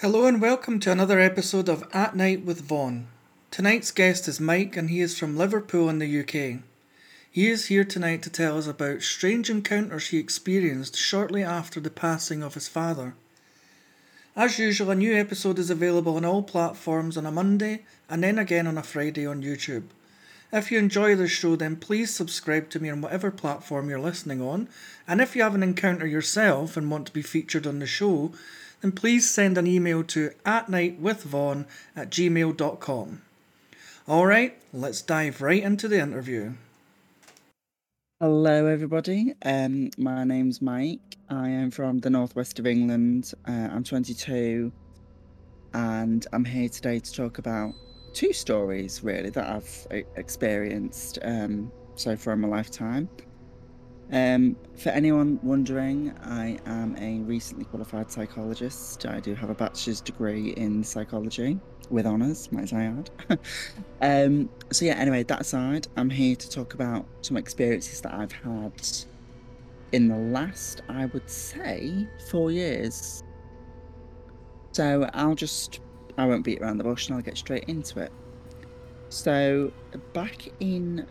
Hello and welcome to another episode of At Night with Von. Tonight's guest is Mike and he is from Liverpool in the UK. He is here tonight to tell us about strange encounters he experienced shortly after the passing of his father. As usual, a new episode is available on all platforms on a Monday and then again on a Friday on YouTube. If you enjoy the show, then please subscribe to me on whatever platform you're listening on. And if you have an encounter yourself and want to be featured on the show, then please send an email to atnightwithvon at gmail.com. Alright, let's dive right into the interview. Hello, everybody. Um, my name's Mike. I am from the northwest of England. Uh, I'm 22, and I'm here today to talk about two stories really that I've experienced um, so far in my lifetime. Um, for anyone wondering, I am a recently qualified psychologist. I do have a bachelor's degree in psychology with honours, might as I add. um, so, yeah, anyway, that aside, I'm here to talk about some experiences that I've had in the last, I would say, four years. So, I'll just, I won't beat around the bush and I'll get straight into it. So, back in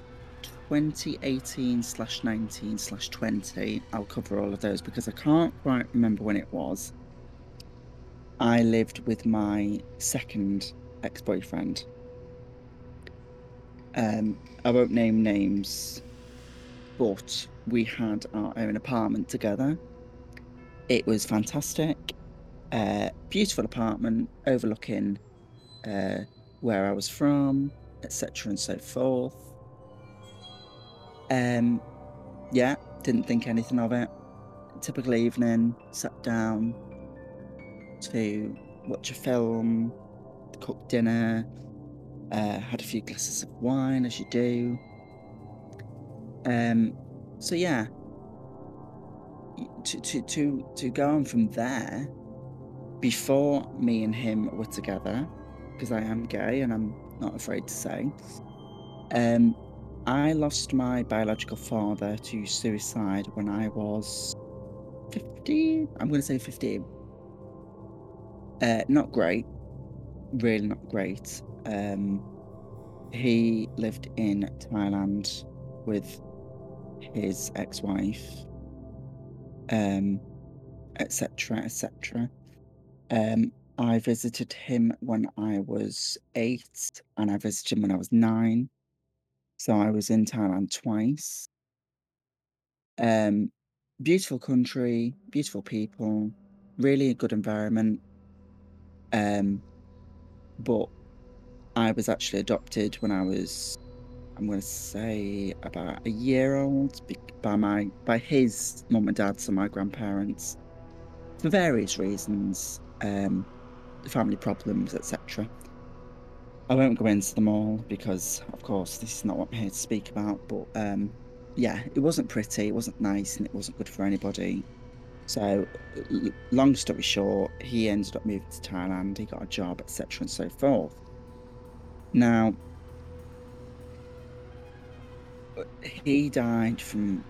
2018 slash 19 slash 20. I'll cover all of those because I can't quite remember when it was. I lived with my second ex boyfriend. Um, I won't name names, but we had our own apartment together. It was fantastic. Uh, beautiful apartment overlooking uh, where I was from, etc., and so forth. Um, yeah, didn't think anything of it. Typical evening, sat down to watch a film, cook dinner, uh, had a few glasses of wine, as you do. Um, so yeah, to to to to go on from there, before me and him were together, because I am gay and I'm not afraid to say. Um, I lost my biological father to suicide when I was 15. I'm going to say 15. Uh, not great. Really not great. Um, he lived in Thailand with his ex-wife, um, etc., etc. Um, I visited him when I was eight, and I visited him when I was nine. So I was in Thailand twice. Um, beautiful country, beautiful people, really a good environment. Um, but I was actually adopted when I was, I'm going to say, about a year old by my by his mum and dad, so my grandparents, for various reasons, um, family problems, etc. I won't go into them all because, of course, this is not what I'm here to speak about. But um, yeah, it wasn't pretty, it wasn't nice, and it wasn't good for anybody. So, long story short, he ended up moving to Thailand. He got a job, etc., and so forth. Now, he died from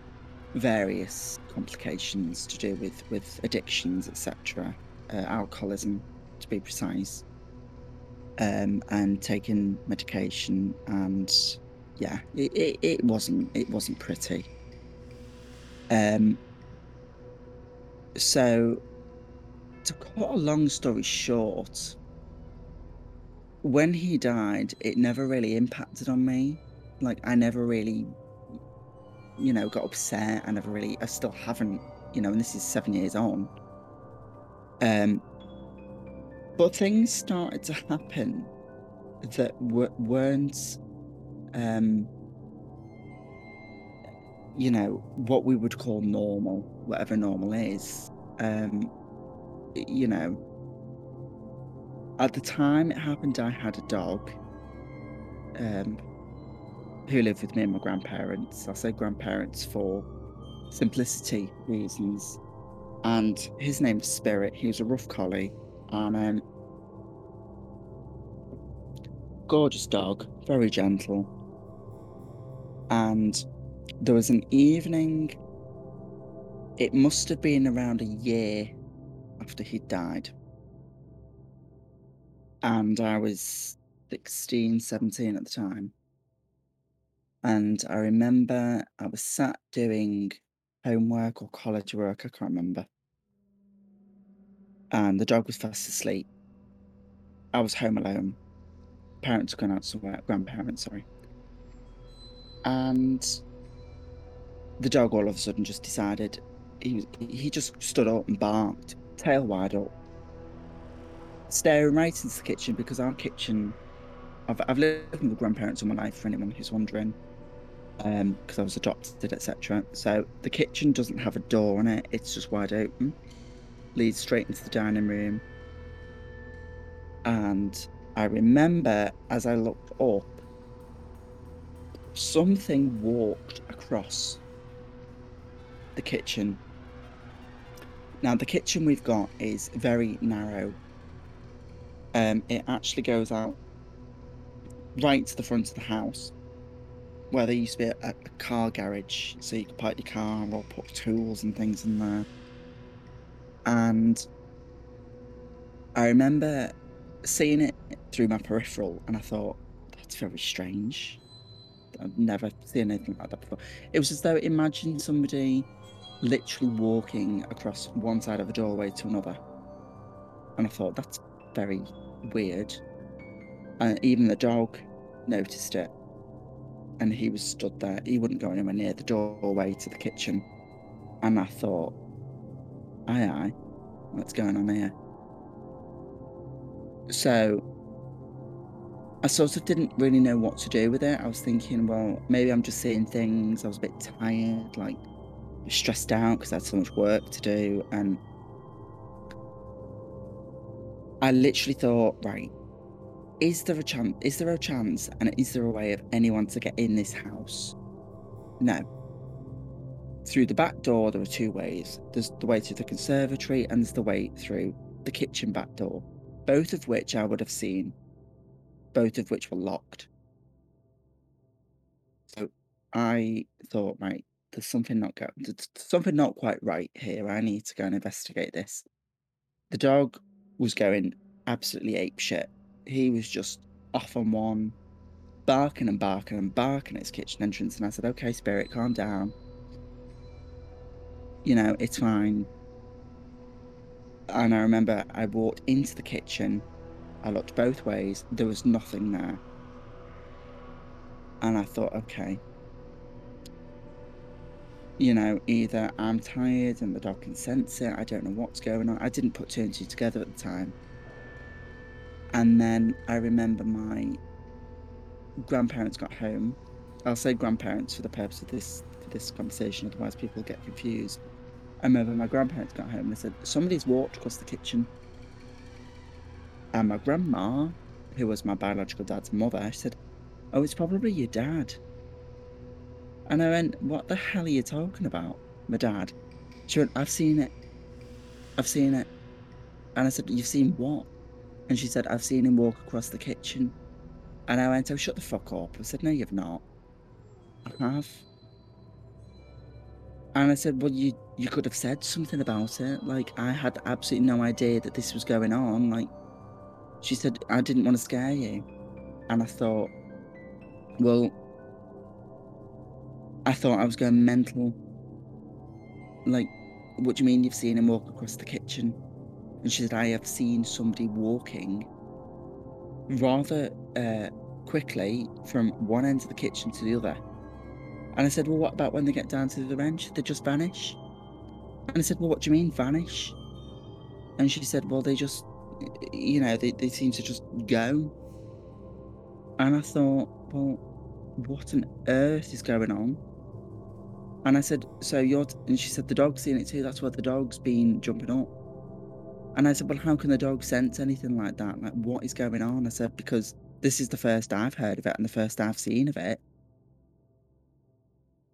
various complications to do with with addictions, etc., uh, alcoholism, to be precise um, and taking medication, and yeah, it, it, it wasn't it wasn't pretty. Um, so, to cut a long story short, when he died, it never really impacted on me. Like I never really, you know, got upset. I never really, I still haven't, you know, and this is seven years on. Um, but things started to happen that w- weren't, um, you know, what we would call normal, whatever normal is. Um, you know, at the time it happened, I had a dog um, who lived with me and my grandparents. I say grandparents for simplicity reasons. And his name's Spirit. He was a rough collie and um, gorgeous dog, very gentle. And there was an evening, it must have been around a year after he died. and I was 16, 17 at the time. And I remember I was sat doing homework or college work, I can't remember. And the dog was fast asleep. I was home alone. Parents somewhere, grandparents, sorry. And the dog all of a sudden just decided he he just stood up and barked, tail wide up, staring right into the kitchen because our kitchen. I've, I've lived with grandparents all my life. For anyone who's wondering, because um, I was adopted, etc. So the kitchen doesn't have a door on it; it's just wide open, leads straight into the dining room. And I remember as I looked up, something walked across the kitchen. Now, the kitchen we've got is very narrow. Um, it actually goes out right to the front of the house where there used to be a, a car garage, so you could park your car or put tools and things in there. And I remember seeing it through my peripheral, and I thought, that's very strange. I've never seen anything like that before. It was as though imagine somebody literally walking across one side of a doorway to another. And I thought, that's very weird. And even the dog noticed it. And he was stood there. He wouldn't go anywhere near the doorway to the kitchen. And I thought, aye, aye, what's going on here? So I sort of didn't really know what to do with it. I was thinking, well, maybe I'm just seeing things. I was a bit tired, like stressed out because I had so much work to do. And I literally thought, right, is there a chance? Is there a chance? And is there a way of anyone to get in this house? No. Through the back door, there are two ways. There's the way through the conservatory, and there's the way through the kitchen back door. Both of which I would have seen. Both of which were locked. So I thought, right, there's something not go- there's something not quite right here. I need to go and investigate this. The dog was going absolutely ape shit. He was just off on one, barking and barking and barking at his kitchen entrance. And I said, okay, spirit, calm down. You know, it's fine. And I remember I walked into the kitchen. I looked both ways. There was nothing there. And I thought, okay, you know, either I'm tired and the dog can sense it, I don't know what's going on. I didn't put two and two together at the time. And then I remember my grandparents got home. I'll say grandparents for the purpose of this for this conversation, otherwise people get confused. I remember my grandparents got home and they said, Somebody's walked across the kitchen. And my grandma, who was my biological dad's mother, said, Oh, it's probably your dad. And I went, What the hell are you talking about? My dad. She went, I've seen it. I've seen it. And I said, You've seen what? And she said, I've seen him walk across the kitchen. And I went, Oh, shut the fuck up. I said, No, you've not. I have. And I said, Well, you, you could have said something about it. Like, I had absolutely no idea that this was going on. Like, she said, I didn't want to scare you. And I thought, Well, I thought I was going mental. Like, what do you mean you've seen him walk across the kitchen? And she said, I have seen somebody walking rather uh, quickly from one end of the kitchen to the other. And I said, Well, what about when they get down to the? Should they just vanish? And I said, Well, what do you mean vanish? And she said, Well, they just, you know, they, they seem to just go. And I thought, Well, what on earth is going on? And I said, So you're, t-? and she said, The dog's seen it too. That's why the dog's been jumping up. And I said, Well, how can the dog sense anything like that? Like, what is going on? I said, Because this is the first I've heard of it and the first I've seen of it.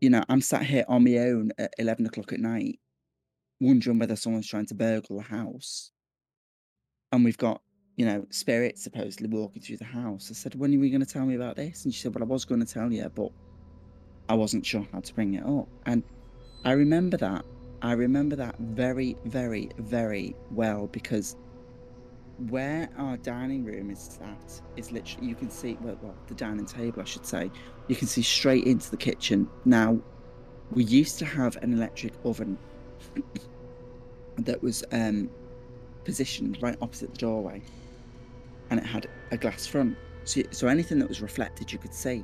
You know, I'm sat here on my own at 11 o'clock at night, wondering whether someone's trying to burgle the house. And we've got, you know, spirits supposedly walking through the house. I said, When are you going to tell me about this? And she said, Well, I was going to tell you, but I wasn't sure how to bring it up. And I remember that. I remember that very, very, very well because where our dining room is sat is literally you can see well, well the dining table I should say you can see straight into the kitchen. Now we used to have an electric oven that was um, positioned right opposite the doorway, and it had a glass front, so, so anything that was reflected you could see.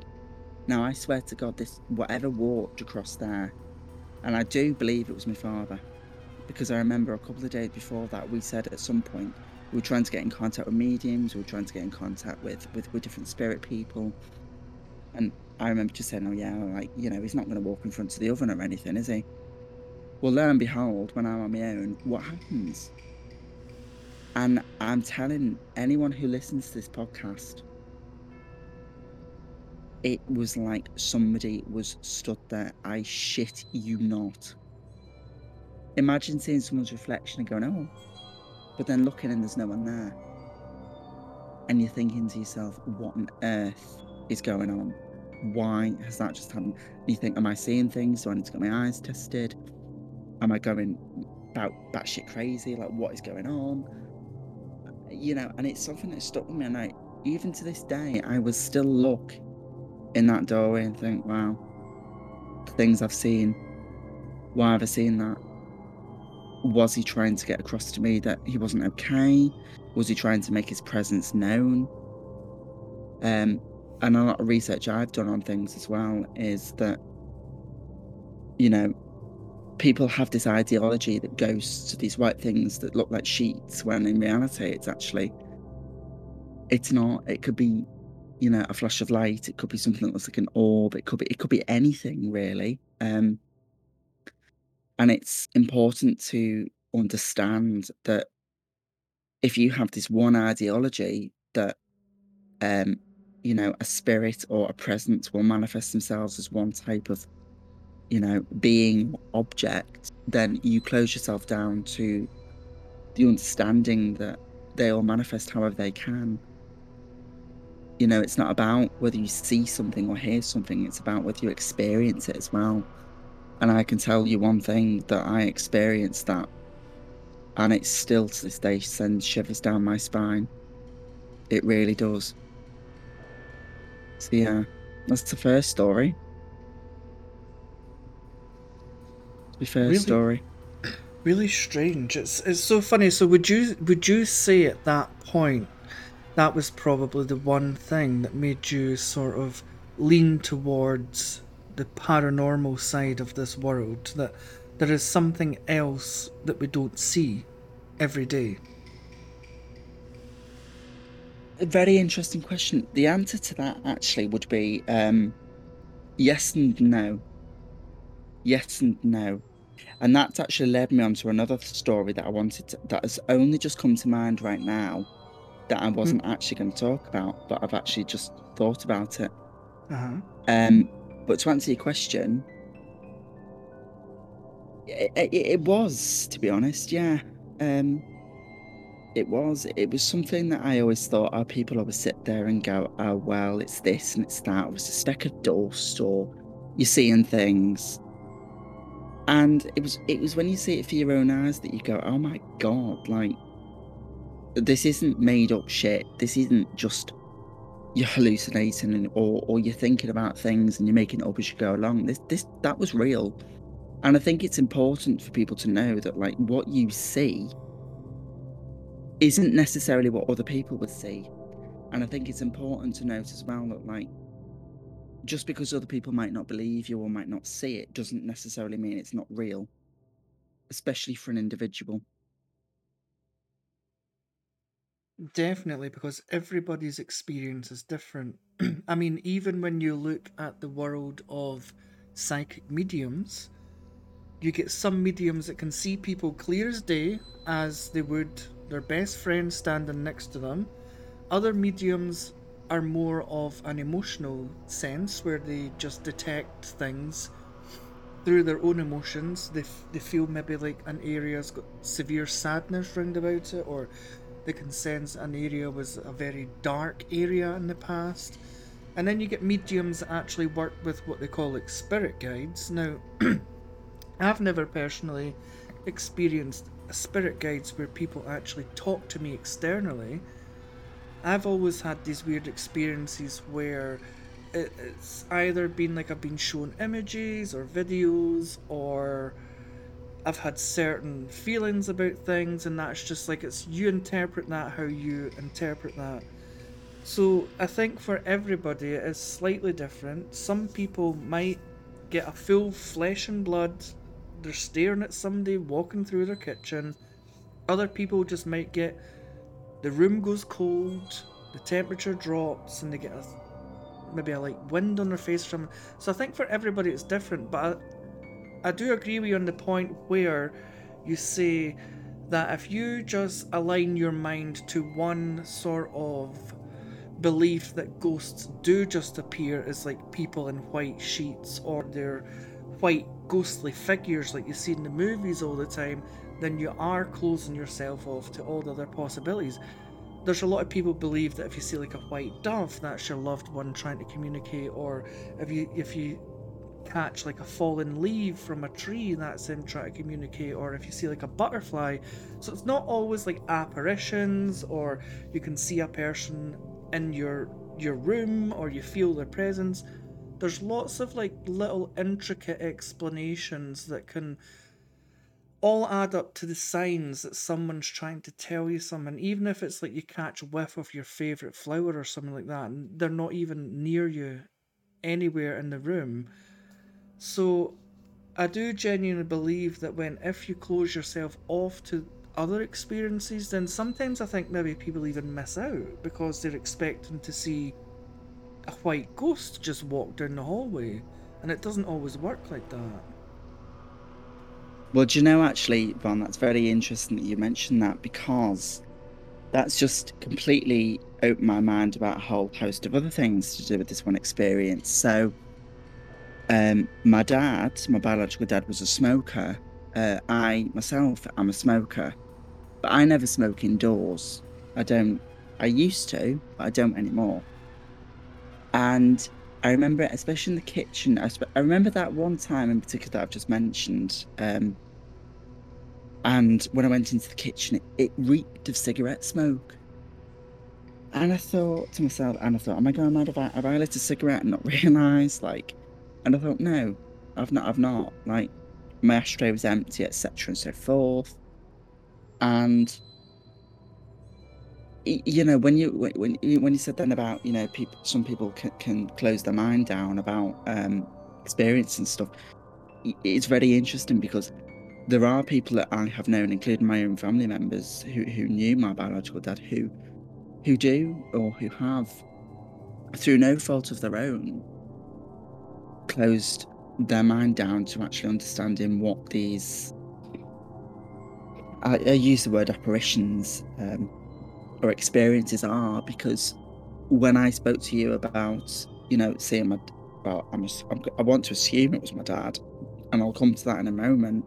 Now I swear to God, this whatever walked across there, and I do believe it was my father, because I remember a couple of days before that we said at some point we were trying to get in contact with mediums, we were trying to get in contact with with, with different spirit people, and I remember just saying, "Oh yeah, like you know, he's not going to walk in front of the oven or anything, is he?" Well, lo and behold, when I'm on my own, what happens? And I'm telling anyone who listens to this podcast, it was like somebody was stood there. I shit you not. Imagine seeing someone's reflection and going, oh, but then looking and there's no one there. And you're thinking to yourself, what on earth is going on? Why has that just happened? And you think, am I seeing things? Do I need to get my eyes tested? Am I going about batshit crazy? Like, what is going on? You know, and it's something that stuck with me. And I, even to this day, I would still look in that doorway and think, wow, the things I've seen, why have I seen that? Was he trying to get across to me that he wasn't okay? Was he trying to make his presence known? Um, and a lot of research I've done on things as well is that, you know, people have this ideology that ghosts to these white things that look like sheets when in reality it's actually it's not. It could be you know a flash of light. It could be something that looks like an orb. It could be it could be anything really. Um and it's important to understand that if you have this one ideology that um you know a spirit or a presence will manifest themselves as one type of you know being object then you close yourself down to the understanding that they all manifest however they can. You know it's not about whether you see something or hear something it's about whether you experience it as well. And i can tell you one thing that i experienced that and it still to this day sends shivers down my spine. It really does. So yeah that's the first story be fair Really? story Really strange. It's it's so funny. So would you would you say at that point that was probably the one thing that made you sort of lean towards the paranormal side of this world that there is something else that we don't see every day. A very interesting question. The answer to that actually would be um, yes and no. Yes and no. And that's actually led me on to another story that I wanted to, that has only just come to mind right now that I wasn't actually going to talk about, but I've actually just thought about it. Uh-huh. Um, but to answer your question, it, it, it was, to be honest, yeah. Um, it was. It was something that I always thought, oh, people always sit there and go, oh, well, it's this and it's that. It was a speck of dust, or you're seeing things. And it was it was when you see it for your own eyes that you go, oh my god, like this isn't made up shit. This isn't just you're hallucinating and, or or you're thinking about things and you're making it up as you go along. This this that was real. And I think it's important for people to know that like what you see isn't necessarily what other people would see. And I think it's important to note as well that like just because other people might not believe you or might not see it doesn't necessarily mean it's not real. Especially for an individual. Definitely, because everybody's experience is different. I mean, even when you look at the world of psychic mediums, you get some mediums that can see people clear as day, as they would their best friend standing next to them. Other mediums are more of an emotional sense where they just detect things through their own emotions. They, f- they feel maybe like an area's got severe sadness round about it, or they can sense an area was a very dark area in the past. And then you get mediums that actually work with what they call like spirit guides. Now, I've never personally experienced spirit guides where people actually talk to me externally, I've always had these weird experiences where it's either been like I've been shown images or videos or I've had certain feelings about things and that's just like it's you interpret that how you interpret that. So I think for everybody it is slightly different. Some people might get a full flesh and blood, they're staring at somebody walking through their kitchen. Other people just might get the room goes cold, the temperature drops, and they get a maybe a like wind on their face from. So I think for everybody it's different, but I, I do agree with you on the point where you say that if you just align your mind to one sort of belief that ghosts do just appear as like people in white sheets or they're white ghostly figures like you see in the movies all the time, then you are closing yourself off to all the other possibilities there's a lot of people believe that if you see like a white dove, that's your loved one trying to communicate, or if you if you catch like a fallen leaf from a tree, that's him trying to communicate, or if you see like a butterfly. So it's not always like apparitions, or you can see a person in your your room, or you feel their presence. There's lots of like little intricate explanations that can all add up to the signs that someone's trying to tell you something, even if it's like you catch a whiff of your favourite flower or something like that, and they're not even near you anywhere in the room. So I do genuinely believe that when if you close yourself off to other experiences, then sometimes I think maybe people even miss out because they're expecting to see a white ghost just walk down the hallway, and it doesn't always work like that. Well, do you know, actually, Von, that's very interesting that you mentioned that because that's just completely opened my mind about a whole host of other things to do with this one experience. So, um, my dad, my biological dad, was a smoker. Uh, I myself am a smoker, but I never smoke indoors. I don't. I used to, but I don't anymore. And I remember, especially in the kitchen. I, sp- I remember that one time in particular that I've just mentioned. Um, and when I went into the kitchen, it, it reeked of cigarette smoke. And I thought to myself, and I thought, am I going mad? Have I, have I lit a cigarette and not realised? Like, and I thought, no, I've not, I've not. Like, my ashtray was empty, etc., and so forth. And you know when you when when you said then about you know people some people can, can close their mind down about um experience and stuff it's very interesting because there are people that i have known including my own family members who, who knew my biological dad who who do or who have through no fault of their own closed their mind down to actually understanding what these I, I use the word apparitions um, or experiences are because when I spoke to you about, you know, seeing my, well, I'm, I'm, I want to assume it was my dad, and I'll come to that in a moment,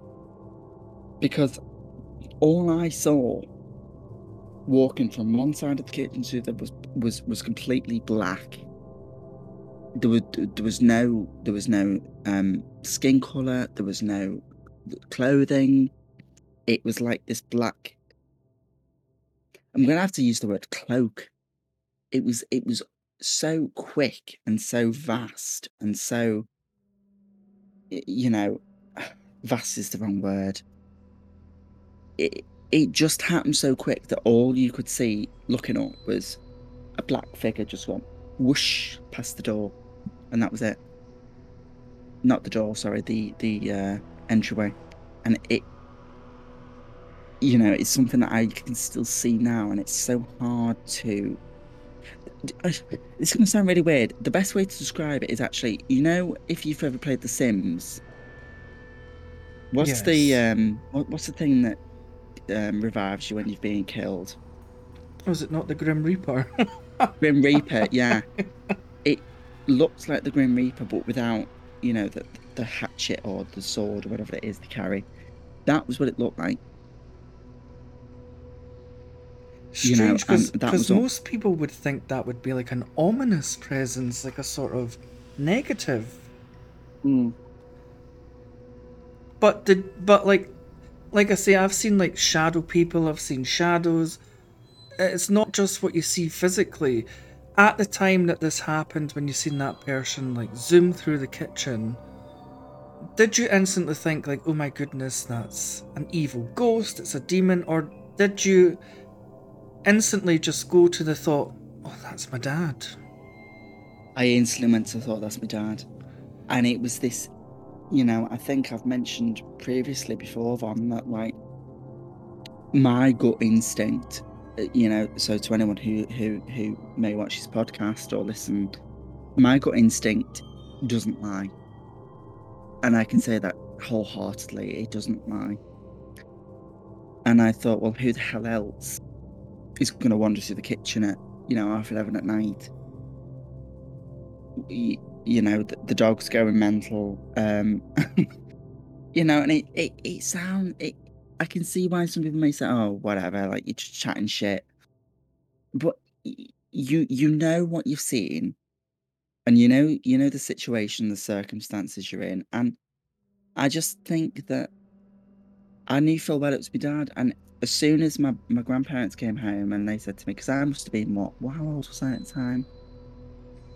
because all I saw walking from one side of the kitchen to the was was was completely black. There was there was no there was no um, skin color. There was no clothing. It was like this black I'm gonna have to use the word cloak. It was it was so quick and so vast and so you know vast is the wrong word. It it just happened so quick that all you could see looking up was a black figure just went whoosh past the door, and that was it. Not the door, sorry, the the uh, entryway, and it you know, it's something that I can still see now, and it's so hard to. It's going to sound really weird. The best way to describe it is actually, you know, if you've ever played The Sims, what's yes. the um, what, what's the thing that um, revives you when you've been killed? Was it not the Grim Reaper? Grim Reaper, yeah. It looks like the Grim Reaper, but without, you know, the the hatchet or the sword or whatever it is they carry. That was what it looked like. Strange, because you know, most all... people would think that would be like an ominous presence, like a sort of negative. Mm. But did but like like I say, I've seen like shadow people, I've seen shadows. It's not just what you see physically. At the time that this happened, when you seen that person like zoom through the kitchen, did you instantly think like, oh my goodness, that's an evil ghost, it's a demon, or did you instantly just go to the thought, oh, that's my dad? I instantly went to the thought that's my dad. And it was this, you know, I think I've mentioned previously before, Von, that like my gut instinct, uh, you know, so to anyone who who who may watch this podcast or listen, my gut instinct doesn't lie. And I can say that wholeheartedly, it doesn't lie. And I thought, well, who the hell else is going to wander through the kitchen at, you know, half 11 at night? You, you know, the, the, dog's going mental. Um, you know, and it, it, it sounds, it, I can see why some people may say, oh, whatever, like you're just chatting shit. But you, you know what you've seen and you know you know the situation the circumstances you're in and i just think that i knew Phil well it was my dad and as soon as my, my grandparents came home and they said to me because i must have been what how old was i at the time?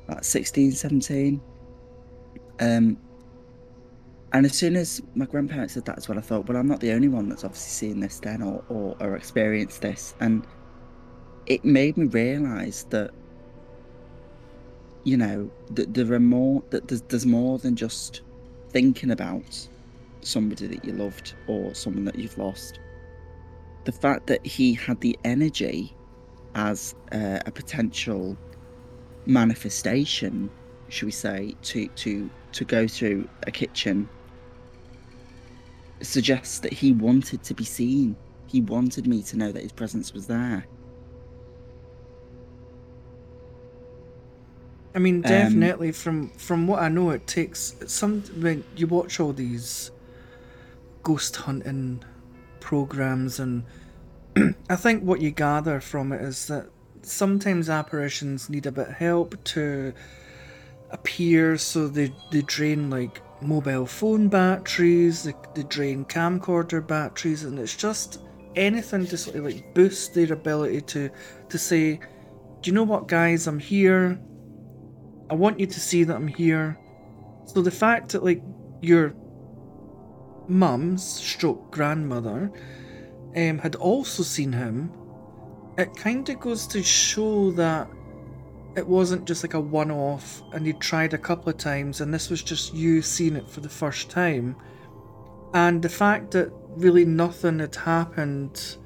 About 16 17 um and as soon as my grandparents said that's what i thought well i'm not the only one that's obviously seen this then or or, or experienced this. And it made me realize that you know, that there are more that there's, there's more than just thinking about somebody that you loved or someone that you've lost. The fact that he had the energy as uh, a potential manifestation, should we say, to to to go through a kitchen suggests that he wanted to be seen. He wanted me to know that his presence was there. I mean, um, definitely um, from from what I know, it takes some when you watch all these ghost hunting programs, and I think what you gather from it is that sometimes apparitions need a bit of help to appear, so they they drain like mobile phone batteries, they, they drain camcorder batteries, and it's just anything to sort of like boost their ability to to say, do you know what, guys, I'm here. I want you to see that I'm here. So the fact that like your mum's stroke grandmother um, had also seen him, it kind of goes to show that it wasn't just like a one off and you tried a couple of times and this was just you seeing it for the first time. And the fact that really nothing had happened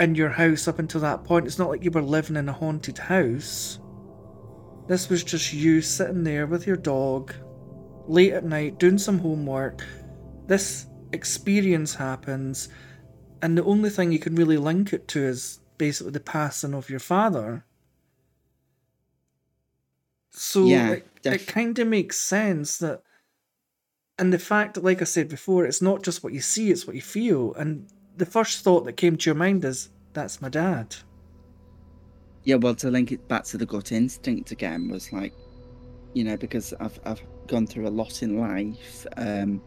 in your house up until that point, it's not like you were living in a haunted house. This was just you sitting there with your dog, late at night, doing some homework. This experience happens, and the only thing you can really link it to is basically the passing of your father. So yeah, it, it kind of makes sense that, and the fact that, like I said before, it's not just what you see, it's what you feel. And the first thought that came to your mind is, that's my dad yeah, well, to link it back to the gut instinct again was like, you know, because I've I've gone through a lot in life, um,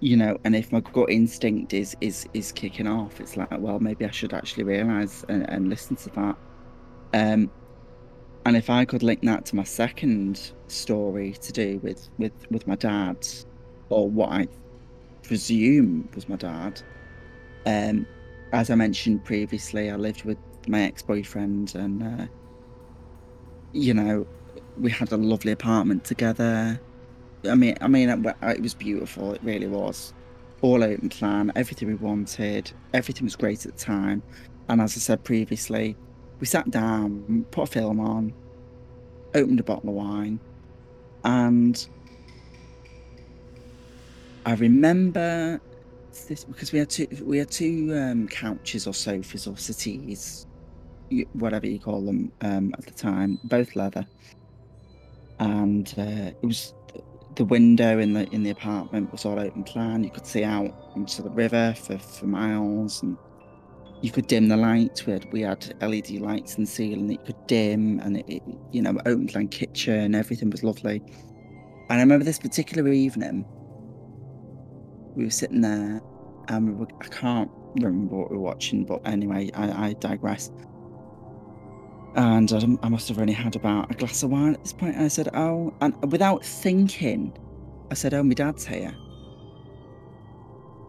you know, and if my gut instinct is is is kicking off, it's like, well, maybe I should actually realize and, and listen to that. Um, and if I could link that to my second story to do with with with my dad, or what I presume was my dad, um, as I mentioned previously, I lived with my ex-boyfriend and uh, you know we had a lovely apartment together i mean i mean it, it was beautiful it really was. All open plan everything we wanted everything was great at the time. And as i said previously we sat down put a film on opened a bottle of wine and i remember this because we had two we had two um, couches or sofas or settees whatever you call them um, at the time, both leather, and uh, it was the window in the in the apartment was all open plan. You could see out into the river for, for miles, and you could dim the lights. We had we had LED lights in the ceiling that you could dim, and it, it, you know open plan kitchen. Everything was lovely. And I remember this particular evening, we were sitting there, and we were, I can't remember what we were watching, but anyway, I, I digress. And I, I must have only had about a glass of wine at this point. And I said, "Oh," and without thinking, I said, "Oh, my dad's here."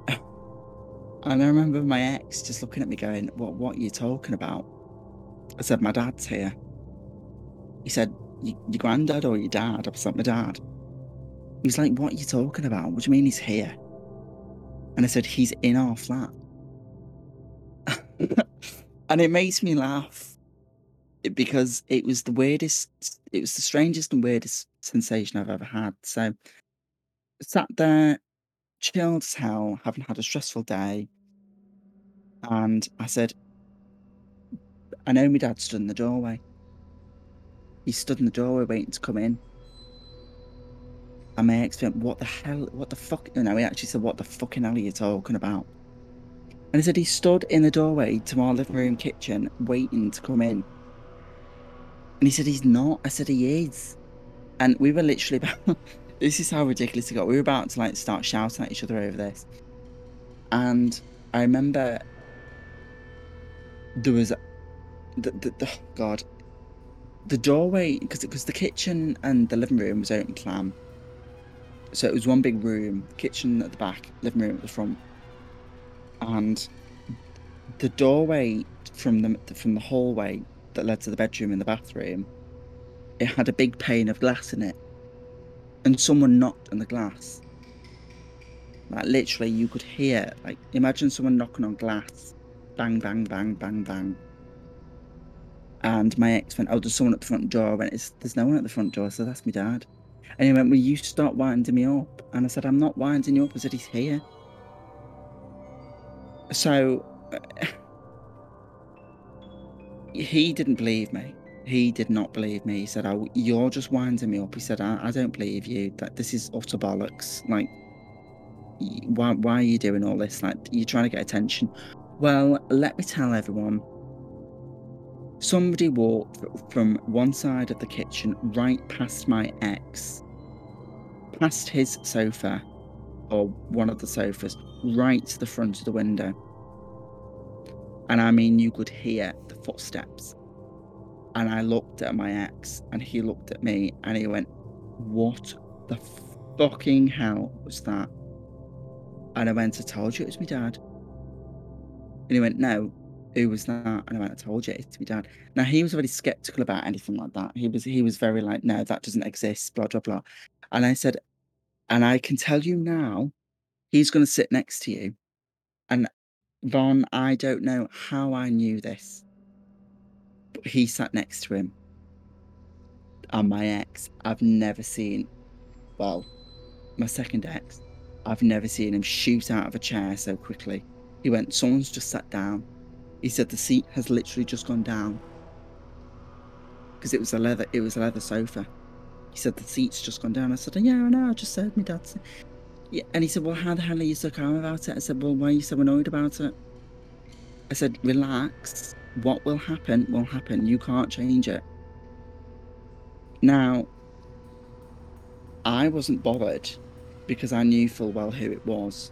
And I remember my ex just looking at me going, What what are you talking about? I said, My dad's here. He said, Your granddad or your dad? I like, My dad. He was like, What are you talking about? What do you mean he's here? And I said, He's in our flat. and it makes me laugh because it was the weirdest, it was the strangest and weirdest sensation I've ever had. So sat there chilled as hell, haven't had a stressful day. And I said, I know my dad stood in the doorway. He stood in the doorway waiting to come in. And my ex went, What the hell? What the fuck? You know, he actually said, What the fucking hell are you talking about? And he said he stood in the doorway to our living room kitchen waiting to come in. And he said, He's not. I said, He is. And we were literally about this is how ridiculous it got. We were about to like start shouting at each other over this, and I remember there was the, the, the oh God, the doorway because because the kitchen and the living room was open plan, so it was one big room, kitchen at the back, living room at the front, and the doorway from the from the hallway that led to the bedroom and the bathroom, it had a big pane of glass in it and someone knocked on the glass. Like literally, you could hear. Like imagine someone knocking on glass, bang, bang, bang, bang, bang. And my ex went, "Oh, there's someone at the front door." I went, "There's no one at the front door." So that's my dad. And he went, "Well, you start winding me up." And I said, "I'm not winding you up." I said, "He's here." So he didn't believe me he did not believe me. He said, "Oh, you're just winding me up." He said, "I, I don't believe you. That this is utter bollocks. Like, why, why are you doing all this? Like, you're trying to get attention." Well, let me tell everyone. Somebody walked from one side of the kitchen right past my ex, past his sofa, or one of the sofas, right to the front of the window. And I mean, you could hear the footsteps and I looked at my ex and he looked at me and he went, What the fucking hell was that? And I went, I told you it was my dad. And he went, No, who was that? And I went, I told you it's my dad. Now he was very skeptical about anything like that. He was he was very like, No, that doesn't exist, blah blah blah. And I said, and I can tell you now, he's gonna sit next to you. And Von, I don't know how I knew this but he sat next to him. And my ex, I've never seen, well, my second ex, I've never seen him shoot out of a chair so quickly. He went, Someone's just sat down. He said the seat has literally just gone down. Because it was a leather it was a leather sofa. He said the seat's just gone down. I said, Yeah, I know, I just said my dad's yeah. And he said, Well, how the hell are you so calm about it? I said, Well, why are you so annoyed about it? I said, Relax what will happen will happen. You can't change it. Now, I wasn't bothered because I knew full well who it was.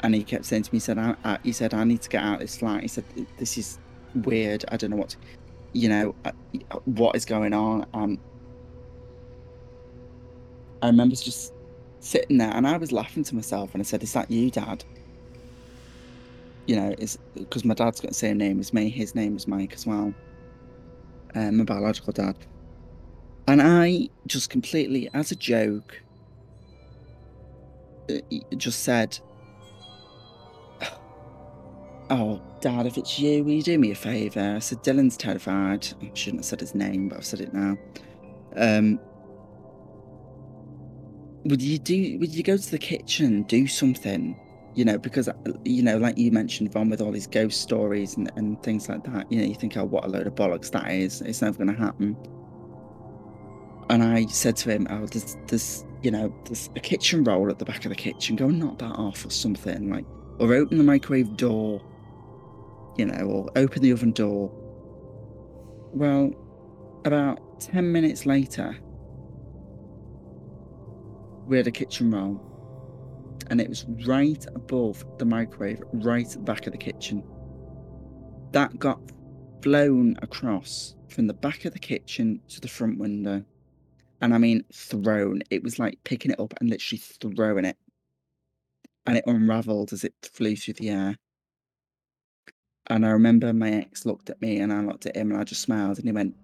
And he kept saying to me, he said, I, I, he said, I need to get out of this flat. He said, this is weird. I don't know what, to, you know, uh, what is going on. And I remember just sitting there and I was laughing to myself and I said, is that you, dad? you know, is because my dad's got the same name as me. His name is Mike as well. Um, my biological dad. And I just completely, as a joke, uh, just said, Oh, Dad, if it's you, will you do me a favour? I said, Dylan's terrified. I shouldn't have said his name, but I've said it now. Um, would you do? Would you go to the kitchen, do something, you know, because, you know, like you mentioned, Von, with all these ghost stories and, and things like that, you know, you think, oh, what a load of bollocks that is. It's never going to happen. And I said to him, oh, there's, there's, you know, there's a kitchen roll at the back of the kitchen. Go and knock that off or something. Like, or open the microwave door, you know, or open the oven door. Well, about 10 minutes later, we had a kitchen roll and it was right above the microwave, right at the back of the kitchen. That got flown across from the back of the kitchen to the front window. And I mean, thrown. It was like picking it up and literally throwing it. And it unraveled as it flew through the air. And I remember my ex looked at me and I looked at him and I just smiled and he went,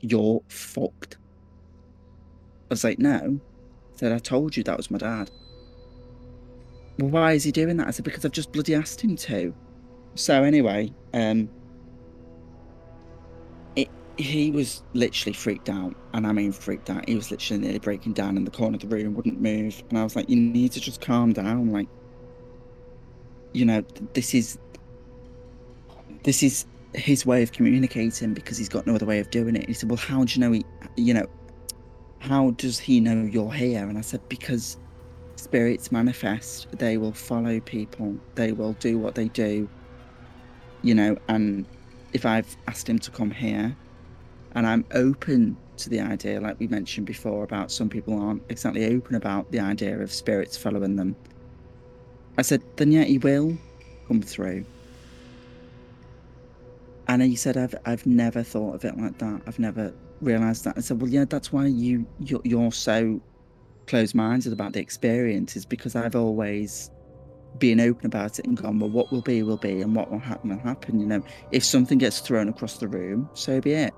You're fucked. I was like, No. Said, I told you that was my dad. Well, why is he doing that? I said, Because I've just bloody asked him to. So anyway, um it, he was literally freaked out, and I mean freaked out. He was literally nearly breaking down in the corner of the room, wouldn't move, and I was like, "You need to just calm down. Like, you know, this is this is his way of communicating because he's got no other way of doing it." He said, "Well, how do you know he? You know, how does he know you're here?" And I said, "Because." Spirits manifest, they will follow people, they will do what they do, you know, and if I've asked him to come here and I'm open to the idea, like we mentioned before, about some people aren't exactly open about the idea of spirits following them. I said, then yeah, he will come through. And he said, I've I've never thought of it like that. I've never realised that. I said, well, yeah, that's why you you're, you're so closed-minded about the experience, is because I've always been open about it and gone, well, what will be, will be, and what will happen, will happen. You know, if something gets thrown across the room, so be it.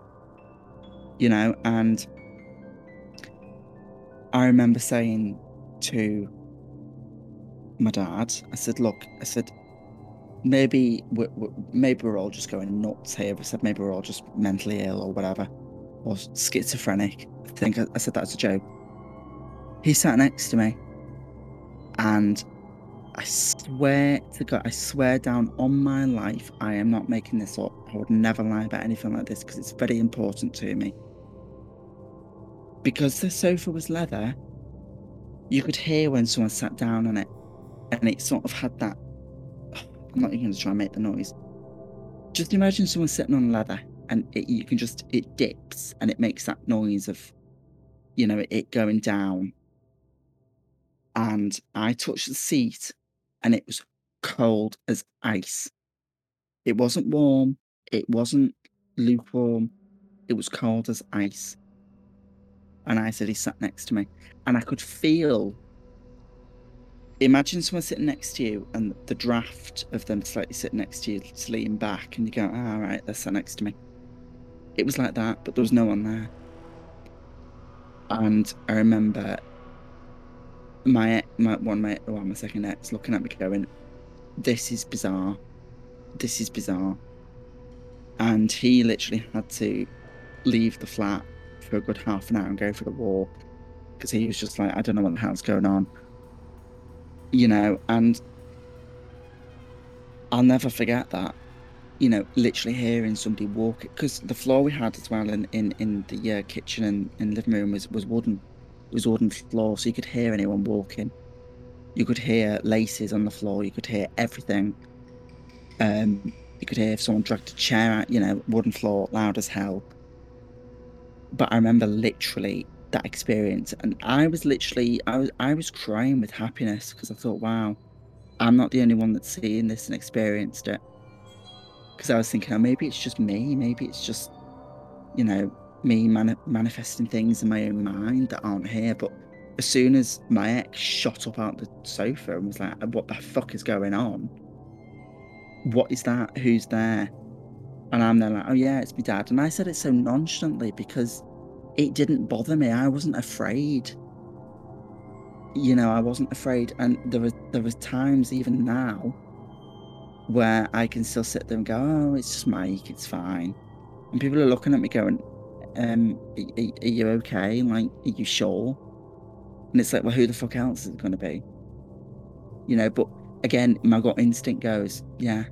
You know, and I remember saying to my dad, I said, look, I said, maybe we're, we're, maybe we're all just going nuts here. I said, maybe we're all just mentally ill or whatever, or schizophrenic. I think I, I said as a joke. He sat next to me, and I swear to God, I swear down on my life, I am not making this up. I would never lie about anything like this because it's very important to me. Because the sofa was leather, you could hear when someone sat down on it, and it sort of had that. I'm not even going to try and make the noise. Just imagine someone sitting on leather, and it, you can just it dips, and it makes that noise of, you know, it going down. And I touched the seat, and it was cold as ice. It wasn't warm, it wasn't lukewarm, it was cold as ice. And I said, he sat next to me, and I could feel. Imagine someone sitting next to you, and the draft of them slightly sitting next to you, leaning back, and you go, "All right, right, they're sat next to me." It was like that, but there was no one there. And I remember my my one my well my second ex looking at me going, "This is bizarre. This is bizarre." And he literally had to leave the flat for a good half an hour and go for the walk because he was just like, "I don't know what the hell's going on," you know. And I'll never forget that. You know, literally hearing somebody walk because the floor we had as well in in in the uh, kitchen and in living room was was wooden it was wooden floor, so you could hear anyone walking. You could hear laces on the floor. You could hear everything. Um, you could hear if someone dragged a chair out, you know, wooden floor, loud as hell. But I remember literally that experience, and I was literally, I was, I was crying with happiness because I thought, wow, I'm not the only one that's seeing this and experienced it. Because I was thinking, oh, maybe it's just me. Maybe it's just, you know, me mani- manifesting things in my own mind that aren't here. But as soon as my ex shot up out the sofa and was like, uh, "What the fuck is going on? What is that? Who's there?" And I'm there like, "Oh yeah, it's my dad." And I said it so nonchalantly because it didn't bother me. I wasn't afraid. You know, I wasn't afraid, and there was there was times even now where I can still sit there and go, "Oh, it's just Mike. It's fine." And people are looking at me going, um, are, are, you okay? Like, are you sure? And it's like, well, who the fuck else is it going to be? You know, but again, my gut instinct goes, yeah,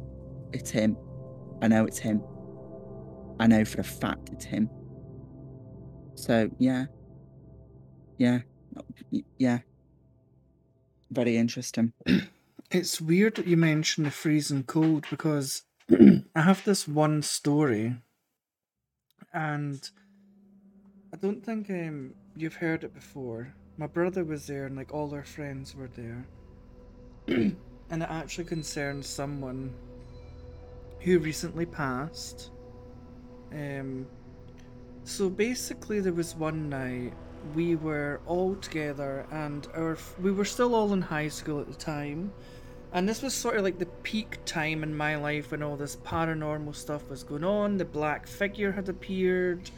it's him. I know it's him. I know for a fact it's him. So, yeah. Yeah. Yeah. Very interesting. It's weird that you mention the freezing cold because I have this one story and I don't think um, you've heard it before. My brother was there, and like all our friends were there, and it actually concerns someone who recently passed. Um, so basically, there was one night we were all together, and our we were still all in high school at the time, and this was sort of like the peak time in my life when all this paranormal stuff was going on. The black figure had appeared,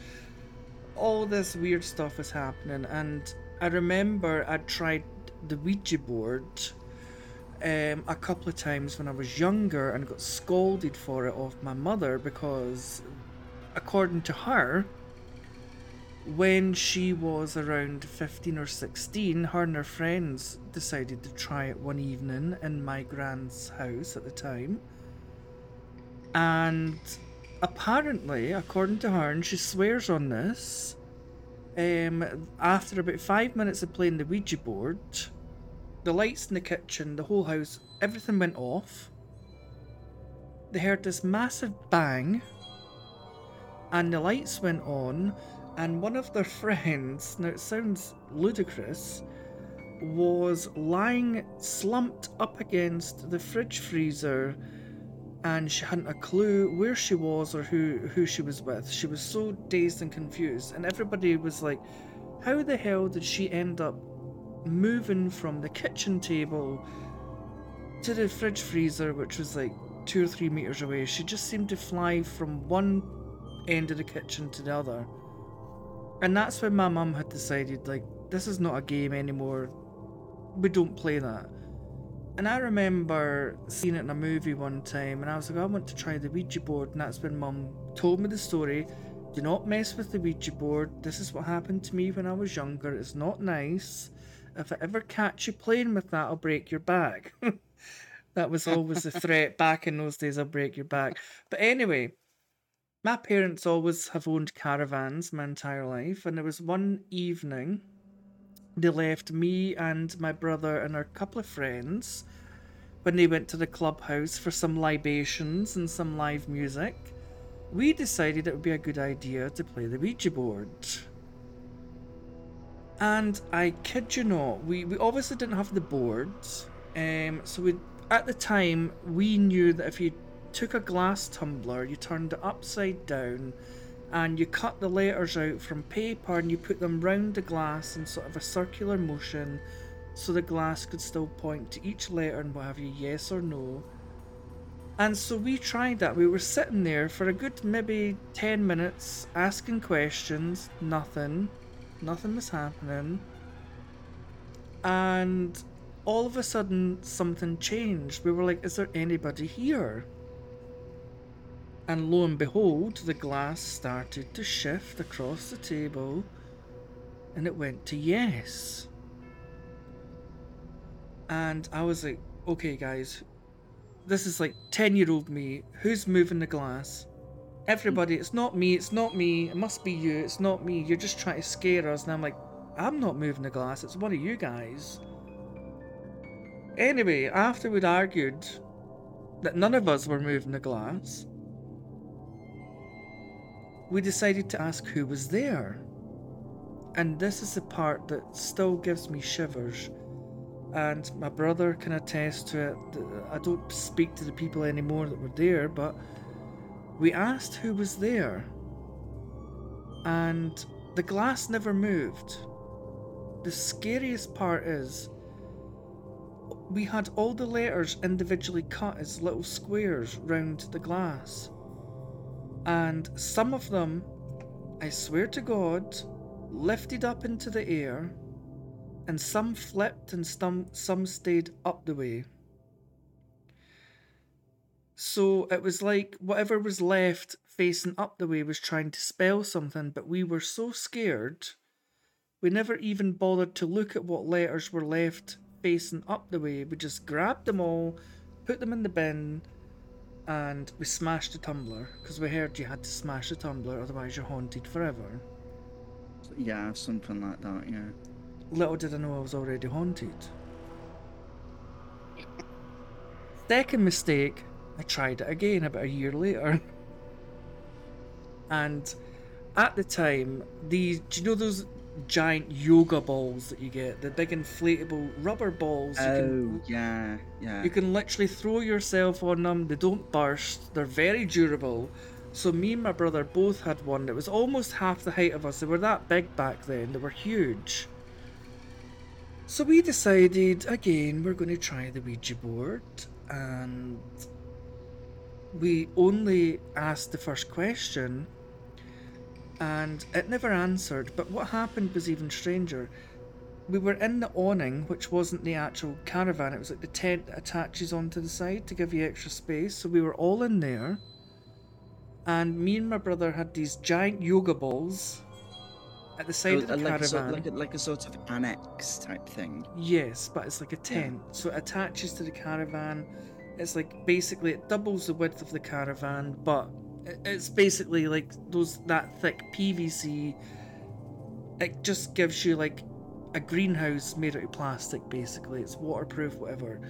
all this weird stuff was happening, and I remember I'd tried the Ouija board um, a couple of times when I was younger and got scolded for it off my mother because, according to her, when she was around 15 or 16, her and her friends decided to try it one evening in my grand's house at the time. And apparently, according to her, and she swears on this, um, after about five minutes of playing the Ouija board, the lights in the kitchen, the whole house, everything went off. They heard this massive bang, and the lights went on, and one of their friends, now it sounds ludicrous, was lying slumped up against the fridge freezer and she hadn't a clue where she was or who who she was with. She was so dazed and confused, and everybody was like, "How the hell did she end up moving from the kitchen table to the fridge freezer, which was like two or three meters away? She just seemed to fly from one end of the kitchen to the other." And that's when my mum had decided, like, this is not a game anymore. We don't play that. And I remember seeing it in a movie one time, and I was like, I want to try the Ouija board. And that's when Mum told me the story. Do not mess with the Ouija board. This is what happened to me when I was younger. It's not nice. If I ever catch you playing with that, I'll break your back. that was always the threat back in those days. I'll break your back. But anyway, my parents always have owned caravans my entire life, and there was one evening they left me and my brother and our couple of friends when they went to the clubhouse for some libations and some live music. We decided it would be a good idea to play the Ouija board. And I kid you not, we, we obviously didn't have the boards. Um, so we at the time we knew that if you took a glass tumbler, you turned it upside down, and you cut the letters out from paper and you put them round the glass in sort of a circular motion so the glass could still point to each letter and what have you, yes or no. And so we tried that. We were sitting there for a good maybe 10 minutes asking questions, nothing. Nothing was happening. And all of a sudden, something changed. We were like, is there anybody here? And lo and behold, the glass started to shift across the table and it went to yes. And I was like, okay, guys, this is like 10 year old me. Who's moving the glass? Everybody, it's not me, it's not me, it must be you, it's not me. You're just trying to scare us. And I'm like, I'm not moving the glass, it's one of you guys. Anyway, after we'd argued that none of us were moving the glass, we decided to ask who was there. And this is the part that still gives me shivers. And my brother can attest to it. I don't speak to the people anymore that were there, but we asked who was there. And the glass never moved. The scariest part is we had all the letters individually cut as little squares round the glass. And some of them, I swear to God, lifted up into the air, and some flipped and some, some stayed up the way. So it was like whatever was left facing up the way was trying to spell something, but we were so scared, we never even bothered to look at what letters were left facing up the way. We just grabbed them all, put them in the bin, and we smashed the tumbler because we heard you had to smash the tumbler, otherwise you're haunted forever. Yeah, something like that. Yeah. Little did I know I was already haunted. Second mistake, I tried it again about a year later. And at the time, the do you know those giant yoga balls that you get, the big inflatable rubber balls. You Oh, can, yeah, yeah. you can literally throw yourself on them. They don't burst. They're very durable. So me and my brother both had one that was almost half the height of us. They were that big back then. They were huge. So we decided again we're going to try the Ouija board, and we only asked the first question, and it never answered. But what happened was even stranger. We were in the awning, which wasn't the actual caravan, it was like the tent that attaches onto the side to give you extra space. So we were all in there, and me and my brother had these giant yoga balls at the side Oh, of the like, a sort, caravan. like, a, like a sort of annex type thing. Yes, but it's like a tent. So it attaches to the caravan. It's like basically it doubles the width of the caravan, but it's basically like those that thick PVC. It just gives you like a greenhouse made out of plastic. Basically, it's waterproof, whatever.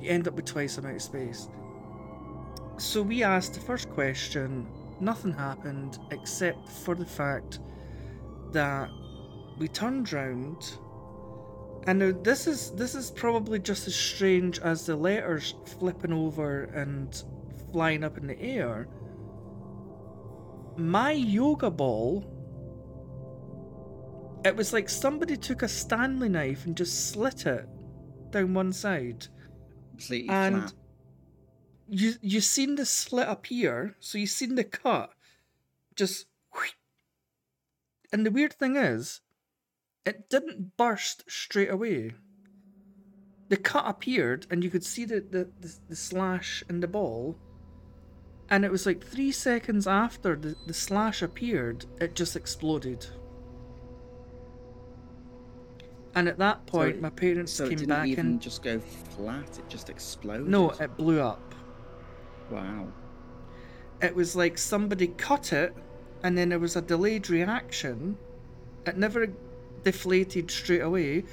You end up with twice the amount of space. So we asked the first question. Nothing happened except for the fact that we turned round and now this is this is probably just as strange as the letters flipping over and flying up in the air. My yoga ball it was like somebody took a Stanley knife and just slit it down one side. Completely And flat. you you seen the slit appear, so you seen the cut, just. And the weird thing is, it didn't burst straight away. The cut appeared, and you could see the, the, the, the slash in the ball. And it was like three seconds after the, the slash appeared, it just exploded. And at that point, it- my parents So it came didn't back even and. just go flat, it just exploded. No, it blew up. Wow. it was like somebody cut it and then there was a delayed reaction it never deflated straight away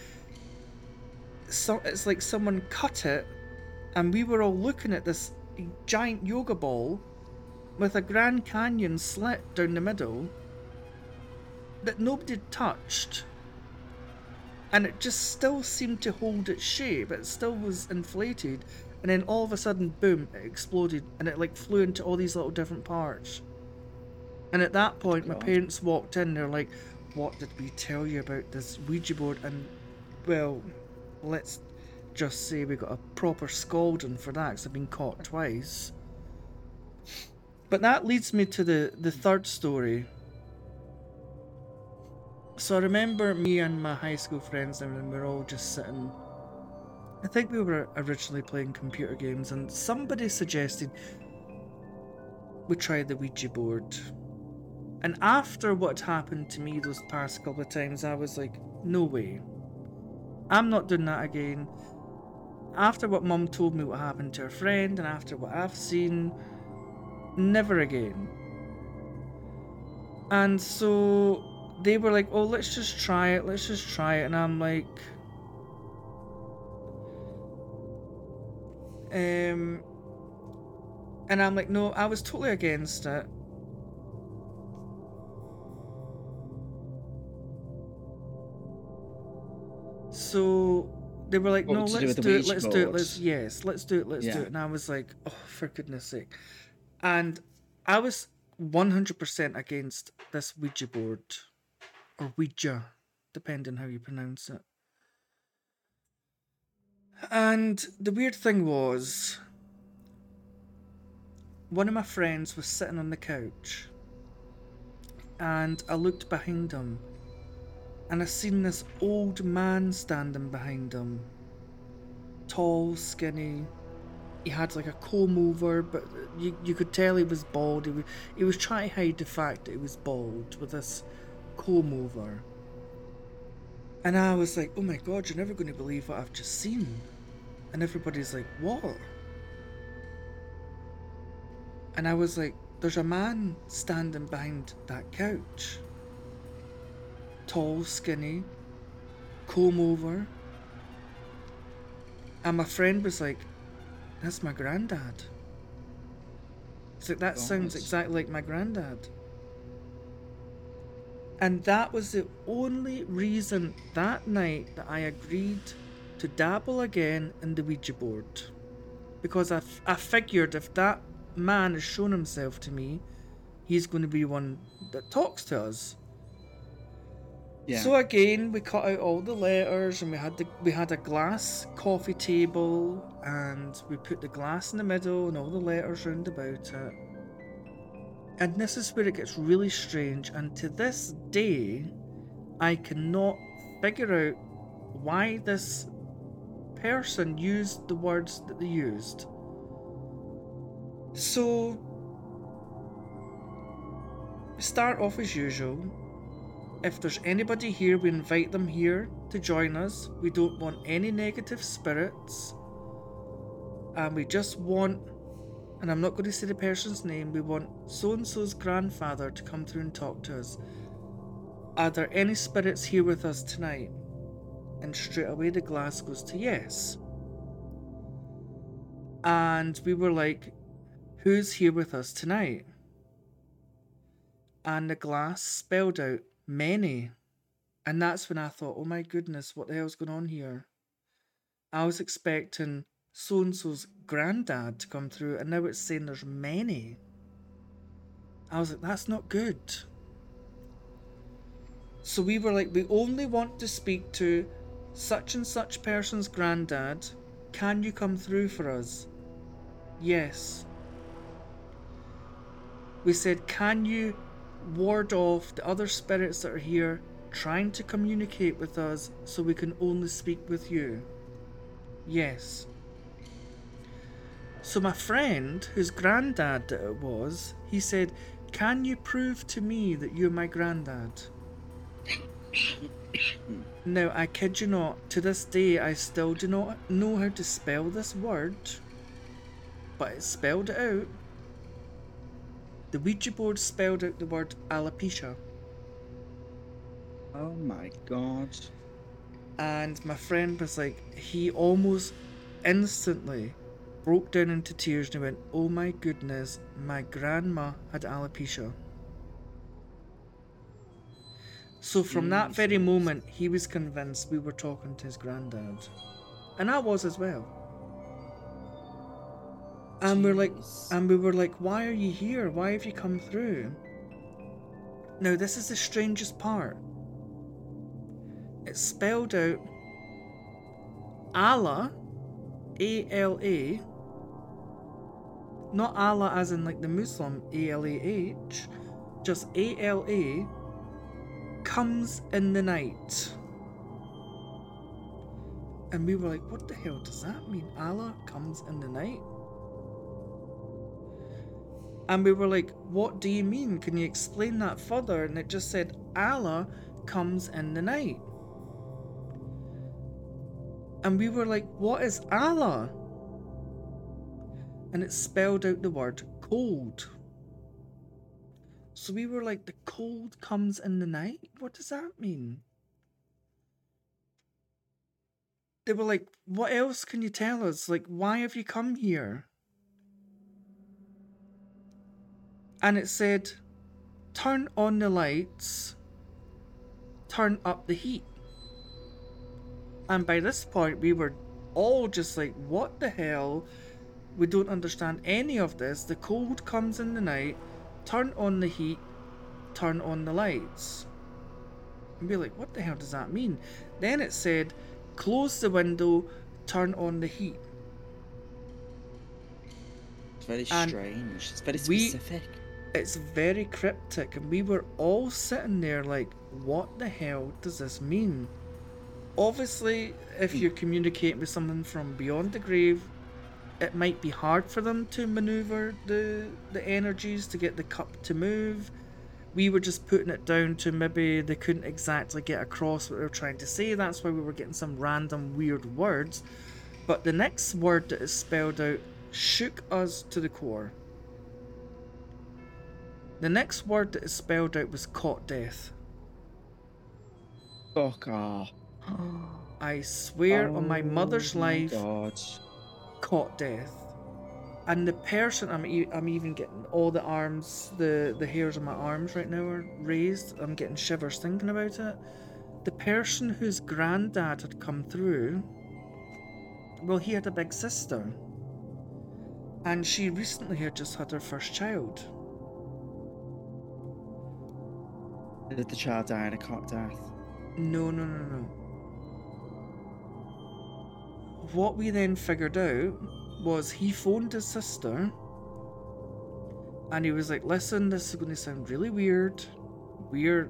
so it's like someone cut it and we were all looking at this giant yoga ball with a grand canyon slit down the middle that nobody touched. And it just still seemed to hold its shape it still was inflated. And then all of a sudden boom it exploded and it like flew into all these little different parts. And at that point my parents walked in they're like what did we tell you about this ouija board? And well let's just say we got a proper scalding for that because i've been caught twice but that leads me to the the third story so i remember me and my high school friends and we were all just sitting I think we were originally playing computer games, and somebody suggested we try the Ouija board. And after what happened to me those past couple of times, I was like, no way. I'm not doing that again. After what mum told me what happened to her friend, and after what I've seen, never again. And so they were like, oh, let's just try it, let's just try it. And I'm like, Um, and I'm like, no, I was totally against it. So they were like, What, no, let's the do it, let's do it, let's yes, let's do it, let's do it. And I was like, oh, for goodness sake. And I was 100% against this Ouija board or Ouija, depending how you pronounce it. And the weird thing was, one of my friends was sitting on the couch, and I looked behind him, and I seen this old man standing behind him. Tall, skinny. He had like a comb over, but you, you could tell he was bald. He was, he was trying to hide the fact that he was bald with this comb over. And I was like, oh my god, you're never going to believe what I've just seen. And everybody's like, what? And I was like, there's a man standing behind that couch. Tall, skinny, comb over. And my friend was like, that's my granddad. It's like, that oh, sounds exactly like my granddad. And that was the only reason that night that I agreed to dabble again in the Ouija board. Because I, f- I figured if that man has shown himself to me, he's going to be one that talks to us. Yeah. So again, we cut out all the letters, and we had the we had a glass coffee table, and we put the glass in the middle, and all the letters round about it. And this is where it gets really strange. And to this day, I cannot figure out why this person used the words that they used. So, start off as usual. If there's anybody here, we invite them here to join us. We don't want any negative spirits. And we just want, and I'm not going to say the person's name, we want so and so's grandfather to come through and talk to us. Are there any spirits here with us tonight? And straight away the glass goes to yes. And we were like, Who's here with us tonight? And the glass spelled out many. And that's when I thought, oh my goodness, what the hell's going on here? I was expecting so and so's granddad to come through, and now it's saying there's many. I was like, that's not good. So we were like, we only want to speak to such and such person's granddad. Can you come through for us? Yes. We said, can you ward off the other spirits that are here trying to communicate with us so we can only speak with you? Yes. So my friend, whose granddad it was, he said, Can you prove to me that you're my granddad? now, I kid you not, to this day I still do not know how to spell this word, but it spelled it out. The Ouija board spelled out the word alopecia. Oh my god. And my friend was like, he almost instantly broke down into tears and he went, Oh my goodness, my grandma had alopecia. So from that very moment, he was convinced we were talking to his granddad. And I was as well. And we're like, and we were like, why are you here? Why have you come through? Now, this is the strangest part. It's spelled out Allah, A L A, not Allah as in like the Muslim, A L A H, just A L A, comes in the night. And we were like, what the hell does that mean? Allah comes in the night? And we were like, what do you mean? Can you explain that further? And it just said, Allah comes in the night. And we were like, what is Allah? And it spelled out the word cold. So we were like, the cold comes in the night? What does that mean? They were like, what else can you tell us? Like, why have you come here? And it said, turn on the lights, turn up the heat. And by this point, we were all just like, what the hell? We don't understand any of this. The cold comes in the night, turn on the heat, turn on the lights. And be like, what the hell does that mean? Then it said, close the window, turn on the heat. It's very And strange. It's very we- specific. It's very cryptic, and we were all sitting there like, what the hell does this mean? Obviously, if you're communicating with someone from beyond the grave, it might be hard for them to maneuver the the energies to get the cup to move. We were just putting it down to maybe they couldn't exactly get across what they were trying to say. That's why we were getting some random weird words. But the next word that is spelled out shook us to the core. The next word that is spelled out was caught death. Fuck off. I swear on my mother's Oh life, God. caught death. and the person I'm e- I'm even getting all the arms the the hairs on my arms right now are raised. I'm getting shivers thinking about it. The person whose granddad had come through. Well, he had a big sister. And she recently had just had her first child. Did the child die in a cot death? No, no, no, no. What we then figured out was he phoned his sister and he was like, Listen, this is going to sound really weird. We're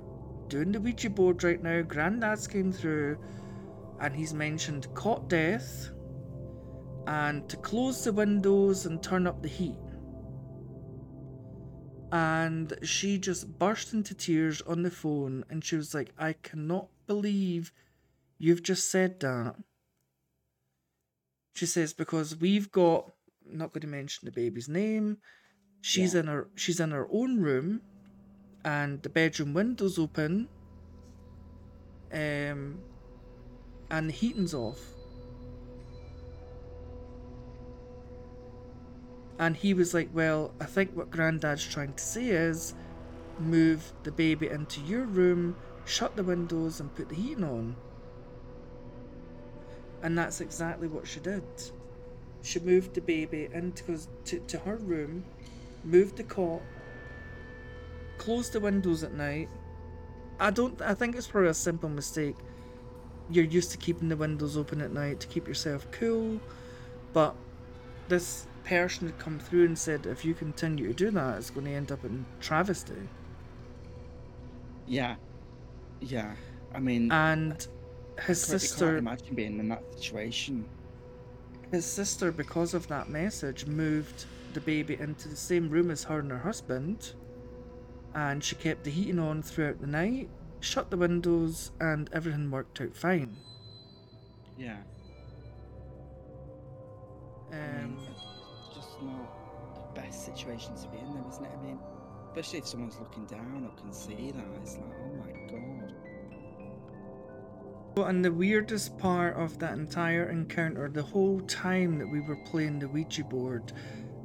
doing the Ouija board right now. Granddad's came through and he's mentioned cot death and to close the windows and turn up the heat. And she just burst into tears on the phone and she was like, I cannot believe you've just said that. She says, because we've got I'm not going to mention the baby's name. She's Yeah. in her she's in her own room and the bedroom window's open. Um and the heating's off. And he was like, Well, I think what Granddad's trying to say is move the baby into your room, shut the windows, and put the heating on. And that's exactly what she did. She moved the baby into to, to her room, moved the cot, closed the windows at night. I don't I think it's probably a simple mistake. You're used to keeping the windows open at night to keep yourself cool, but this person had come through and said if you continue to do that, it's going to end up in travesty. Yeah. Yeah. I mean, And his I I sister can't imagine being in that situation. His sister, because of that message, moved the baby into the same room as her and her husband, and she kept the heating on throughout the night, shut the windows, and everything worked out fine. Yeah. I mean, Um, it's just not the best situation to be in, though, isn't it? I mean, especially if someone's looking down or can see that, it's like, oh my god. Well, and the weirdest part of that entire encounter, the whole time that we were playing the Ouija board,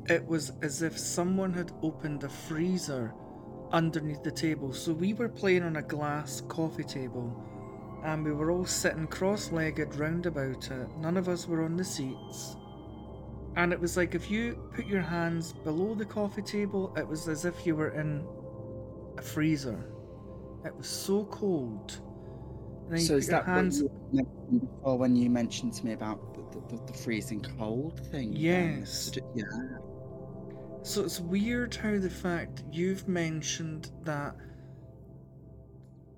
it was as if someone had opened a freezer underneath the table. So we were playing on a glass coffee table, and we were all sitting cross legged round about it. None of us were on the seats. And it was like if you put your hands below the coffee table, it was as if you were in a freezer. It was so cold. So is that hands what you before when you mentioned to me about the, the, the freezing cold thing? Yes. Do- Yeah. So it's weird how the fact you've mentioned that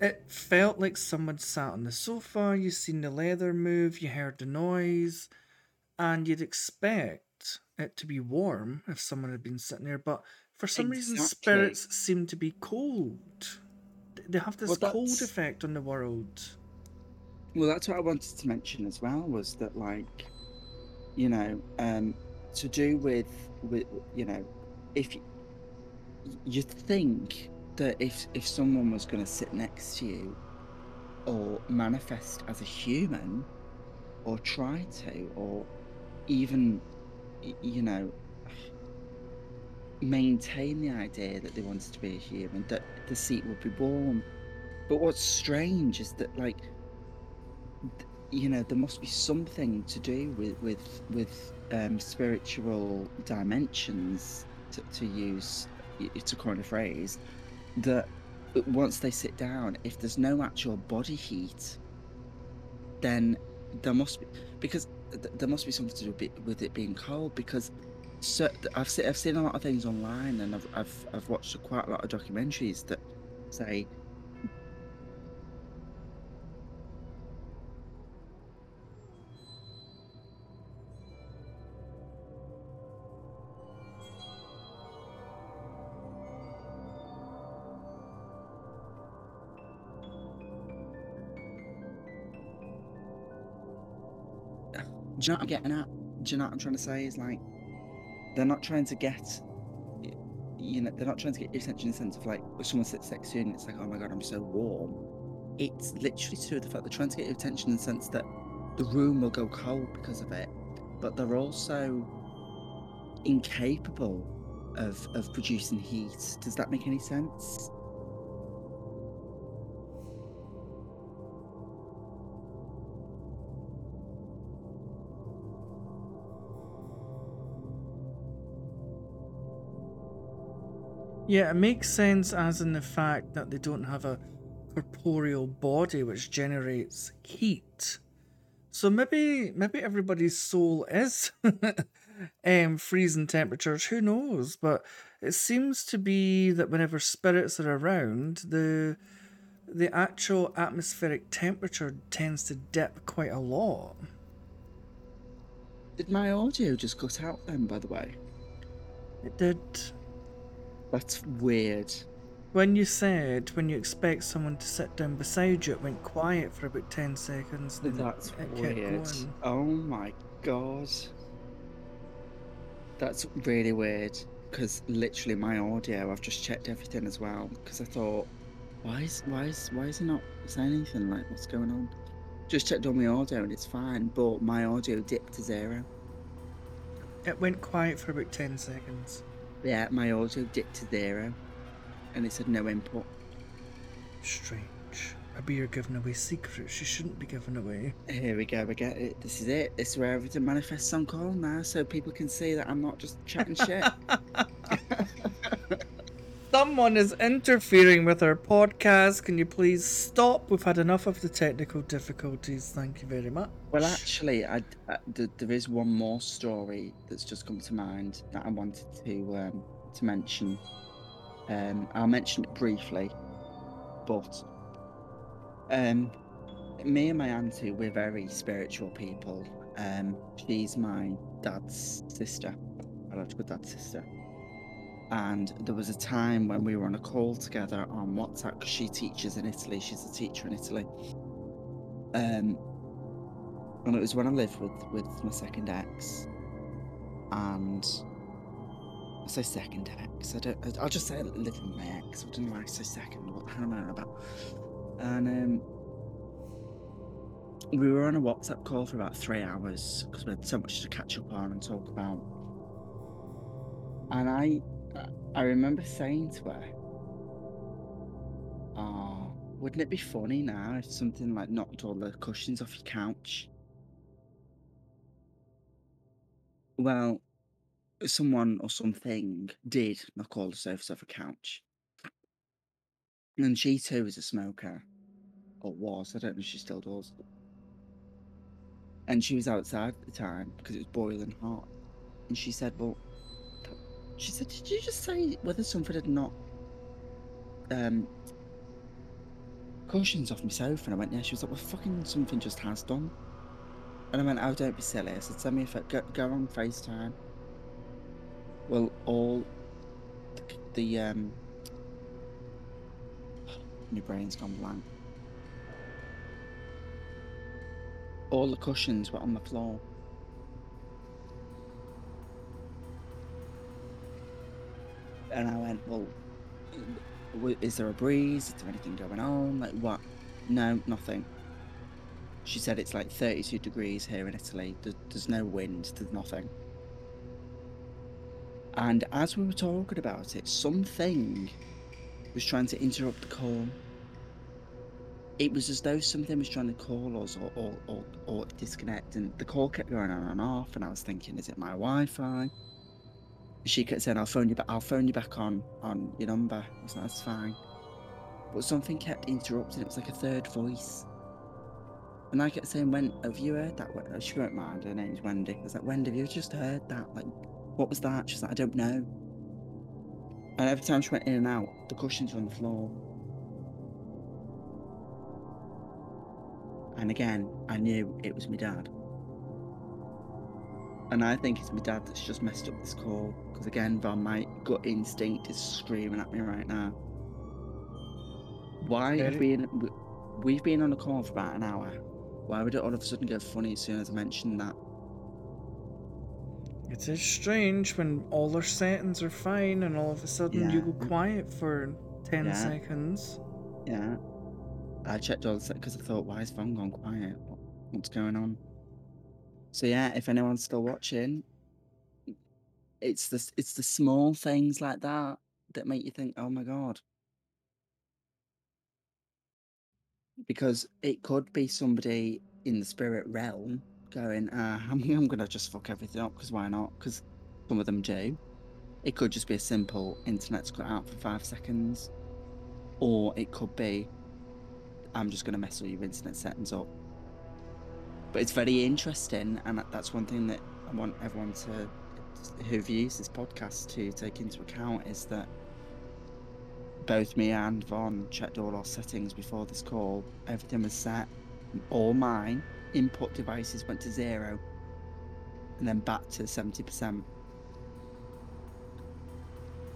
it felt like someone sat on the sofa, you seen the leather move, you heard the noise, and you'd expect it to be warm if someone had been sitting there, but for some reason spirits seem to be cold. They have this Well, cold effect on the world. Well, that's what I wanted to mention as well was that, like, you know, um, to do with, with you know, if y- you think that if if someone was going to sit next to you or manifest as a human or try to or even you know maintain the idea that they wanted to be a human that the seat would be warm. But what's strange is that like you know there must be something to do with with with um, spiritual dimensions to, to use to coin a phrase that once they sit down if there's no actual body heat then there must be because th- there must be something to do with it, being cold because so I've seen I've seen a lot of things online and I've I've, I've watched quite a lot of documentaries that say you know what I'm getting at? Do you know what I'm trying to say? Is like they're not trying to get, you know, they're not trying to get your attention in the sense of like if someone sits next to you and it's like, oh my god, I'm so warm. It's literally to the fact they're trying to get your attention in the sense that the room will go cold because of it, but they're also incapable of of producing heat. Does that make any sense? Yeah, it makes sense as in the fact that they don't have a corporeal body which generates heat. So maybe maybe everybody's soul is um freezing temperatures, who knows? But it seems to be that whenever spirits are around, the the actual atmospheric temperature tends to dip quite a lot. Did my audio just cut out then, by the way? It did. That's weird. When you said when you expect someone to sit down beside you, it went quiet for about 10 seconds. Then That's it, it kept weird. going. Oh my god. That's really weird. Because literally my audio, I've just checked everything as well. Because I thought, why is why is why is he not saying anything? Like, what's going on? Just checked on my audio and it's fine, but my audio dipped to zero. It went quiet for about 10 seconds. Yeah, my audio dipped to zero, eh? and it said no input. Strange. Maybe you're giving away secrets you shouldn't be giving away. Here we go. We get it. This is it. This is where everything manifests on call now, so people can see that I'm not just chatting shit. Someone is interfering with our podcast. Can you please stop? We've had enough of the technical difficulties. Thank you very much. Well, actually, I, I- th- there is one more story that's just come to mind that I wanted to um, to mention. Um, I'll mention it briefly, but um, me and my auntie, we're very spiritual people. Um, she's my dad's sister, biological dad's sister. And there was a time when we were on a call together on WhatsApp because she teaches in Italy. She's a teacher in Italy. Um, and it was when I lived with with my second ex, and I say second ex. I don't. I'll just say I with my ex. I don't know why I say second. What am I about? And um, we were on a WhatsApp call for about three hours because we had so much to catch up on and talk about. And I, I remember saying to her, "Oh, wouldn't it be funny now if something like knocked all the cushions off your couch?" Well, someone or something did knock all the sofas off a couch. And she too is a smoker. Or was. I don't know if she still does. And she was outside at the time because it was boiling hot. And she said, Well, she said, Did you just say whether something had not um, cushions off myself?" And I went, Yeah. She was like, Well, fucking something just has done. And I went, Oh, don't be silly. I said, Send me a pho- go, go on FaceTime. Well, all the, the um, my brain's gone blank. All the cushions were on the floor. And I went, well, is there a breeze? Is there anything going on? Like what? No, nothing. She said it's like 32 degrees here in Italy. There- There's no wind. There's nothing. And as we were talking about it, something was trying to interrupt the call. It was as though something was trying to call us or, or, or, or disconnect, and the call kept going on and off. And I was thinking, is it my Wi-Fi? She kept saying, "I'll phone you back. I'll phone you back on on your number." I was like, "That's fine," but something kept interrupting. It was like a third voice, and I kept saying, "When have you heard that?" She won't mind. Her name's Wendy. I was like, "Wendy, have you just heard that? Like, what was that?" She's like, "I don't know." And every time she went in and out, the cushions were on the floor. And again, I knew it was my dad. And I think it's my dad that's just messed up this call. Because again, Von, my gut instinct is screaming at me right now. Why have been, we- we've been on a call for about an hour. Why would it all of a sudden go funny as soon as I mentioned that? It is strange when all our settings are fine and all of a sudden you go quiet for 10 Yeah. seconds. Yeah. I checked all the because I thought, why is Von gone quiet? What's going on? So yeah, if anyone's still watching, it's the it's the small things like that that make you think, oh my god, because it could be somebody in the spirit realm going, uh, I'm, I'm gonna just fuck everything up because why not? Because some of them do. It could just be a simple internet's cut out for five seconds, or it could be I'm just gonna mess all your internet settings up. But it's very interesting, and that's one thing that I want everyone to who views this podcast to take into account is that both me and Von checked all our settings before this call. Everything was set. All mine input devices went to zero, and then back to seventy percent.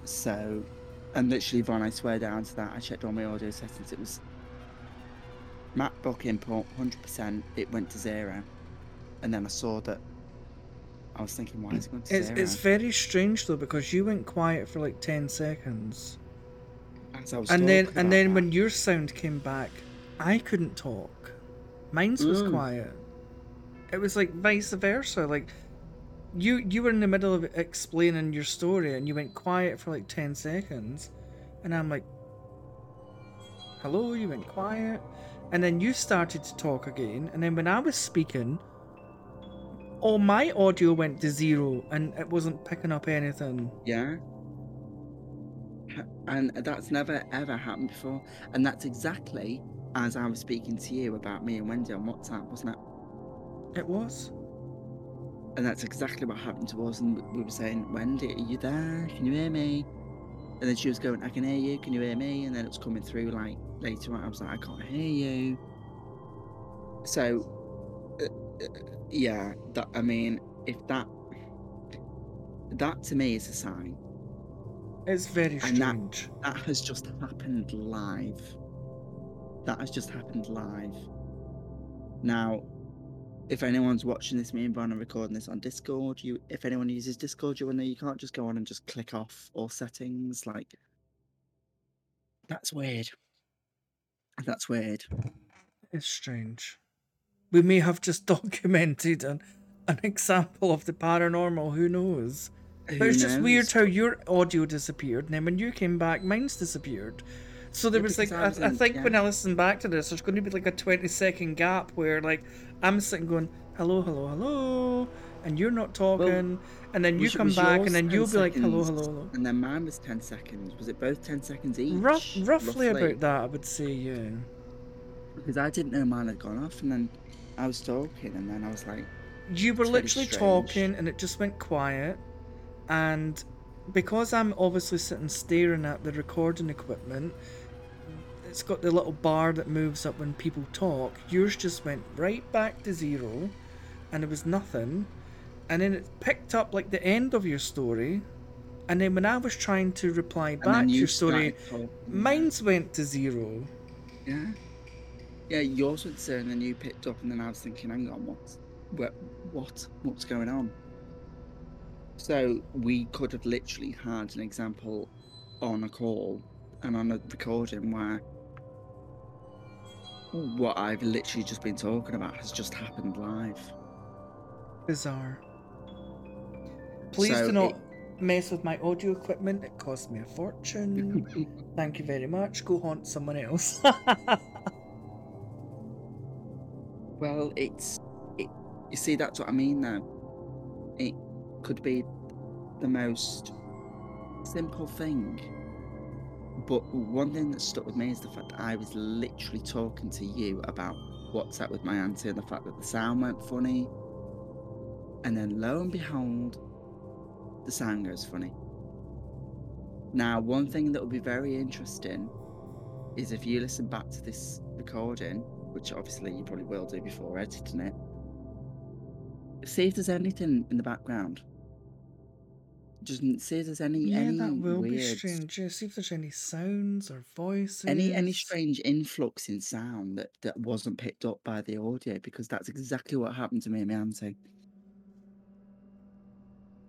So, and literally, Von, I swear down to that. I checked all my audio settings. It was MacBook input, hundred percent. It went to zero, and then I saw that. I was thinking, why is it going to It's zero? it's very strange though because you went quiet for like ten seconds, As I was and then and then that. when your sound came back, I couldn't talk. Mine's was Mm. quiet. It was like vice versa. Like you you were in the middle of explaining your story and you went quiet for like ten seconds, and I'm like, hello. You went quiet, and then you started to talk again, and then when I was speaking. All my audio went to zero and it wasn't picking up anything. Yeah. And that's never ever happened before. And that's exactly as I was speaking to you about me and Wendy on WhatsApp, wasn't it? It was. And that's exactly what happened to us. And we were saying, Wendy, are you there? Can you hear me? And then she was going, I can hear you. Can you hear me? And then it was coming through like later on. I was like, I can't hear you. So, uh, uh, yeah, that, I mean, if that, that to me is a sign. It's very And that- strange. That has just happened live. That has just happened live. Now, if anyone's watching this, me and Brian are recording this on Discord. You, if anyone uses Discord, you will know you can't just go on and just click off all settings. Like, that's weird. That's weird. It's strange. We may have just documented an, an example of the paranormal, who knows? But Who it's just weird how your audio disappeared, and then when you came back, mine's disappeared. So there Yeah, was like, I I, I in- think when. I listen back to this, there's going to be like a 20 second gap where like I'm sitting going, hello, hello, hello, and you're not talking, and then you Was- come was back, and then you'll be like, hello, hello, hello. And then mine was 10 seconds. Was it both 10 seconds each? Rough, roughly, about that, I would say, yeah. Because I didn't know mine had gone off, and then I was talking, and then I was like, You were literally strange. talking and it just went quiet. And because I'm obviously sitting staring at the recording equipment, it's got the little bar that moves up when people talk. Yours just went right back to zero and it was nothing. And then it picked up like the end of your story. And then when I was trying to reply back to you your story, started mine's went to zero. Yeah. Yeah, yours went there, and then you picked up, and then I was thinking, hang on, what, what, what, what's going on? So we could have literally had an example on a call and on a recording where what I've literally just been talking about has just happened live. Bizarre. Please So do not it- mess with my audio equipment. It cost me a fortune. Thank you very much. Go haunt someone else. Well, it's it. You see, that's what I mean. Though, it could be the most simple thing, but one thing that stuck with me is the fact that I was literally talking to you about WhatsApp with my auntie and the fact that the sound went funny, and then lo and behold, the sound goes funny. Now, one thing that will be very interesting is if you listen back to this recording, which obviously you probably will do before editing it, see if there's anything in the background. Just see if there's any yeah, any that will be strange. Yeah, see if there's any sounds or voices. any any strange influx in sound that that wasn't picked up by the audio because that's exactly what happened to me and my auntie.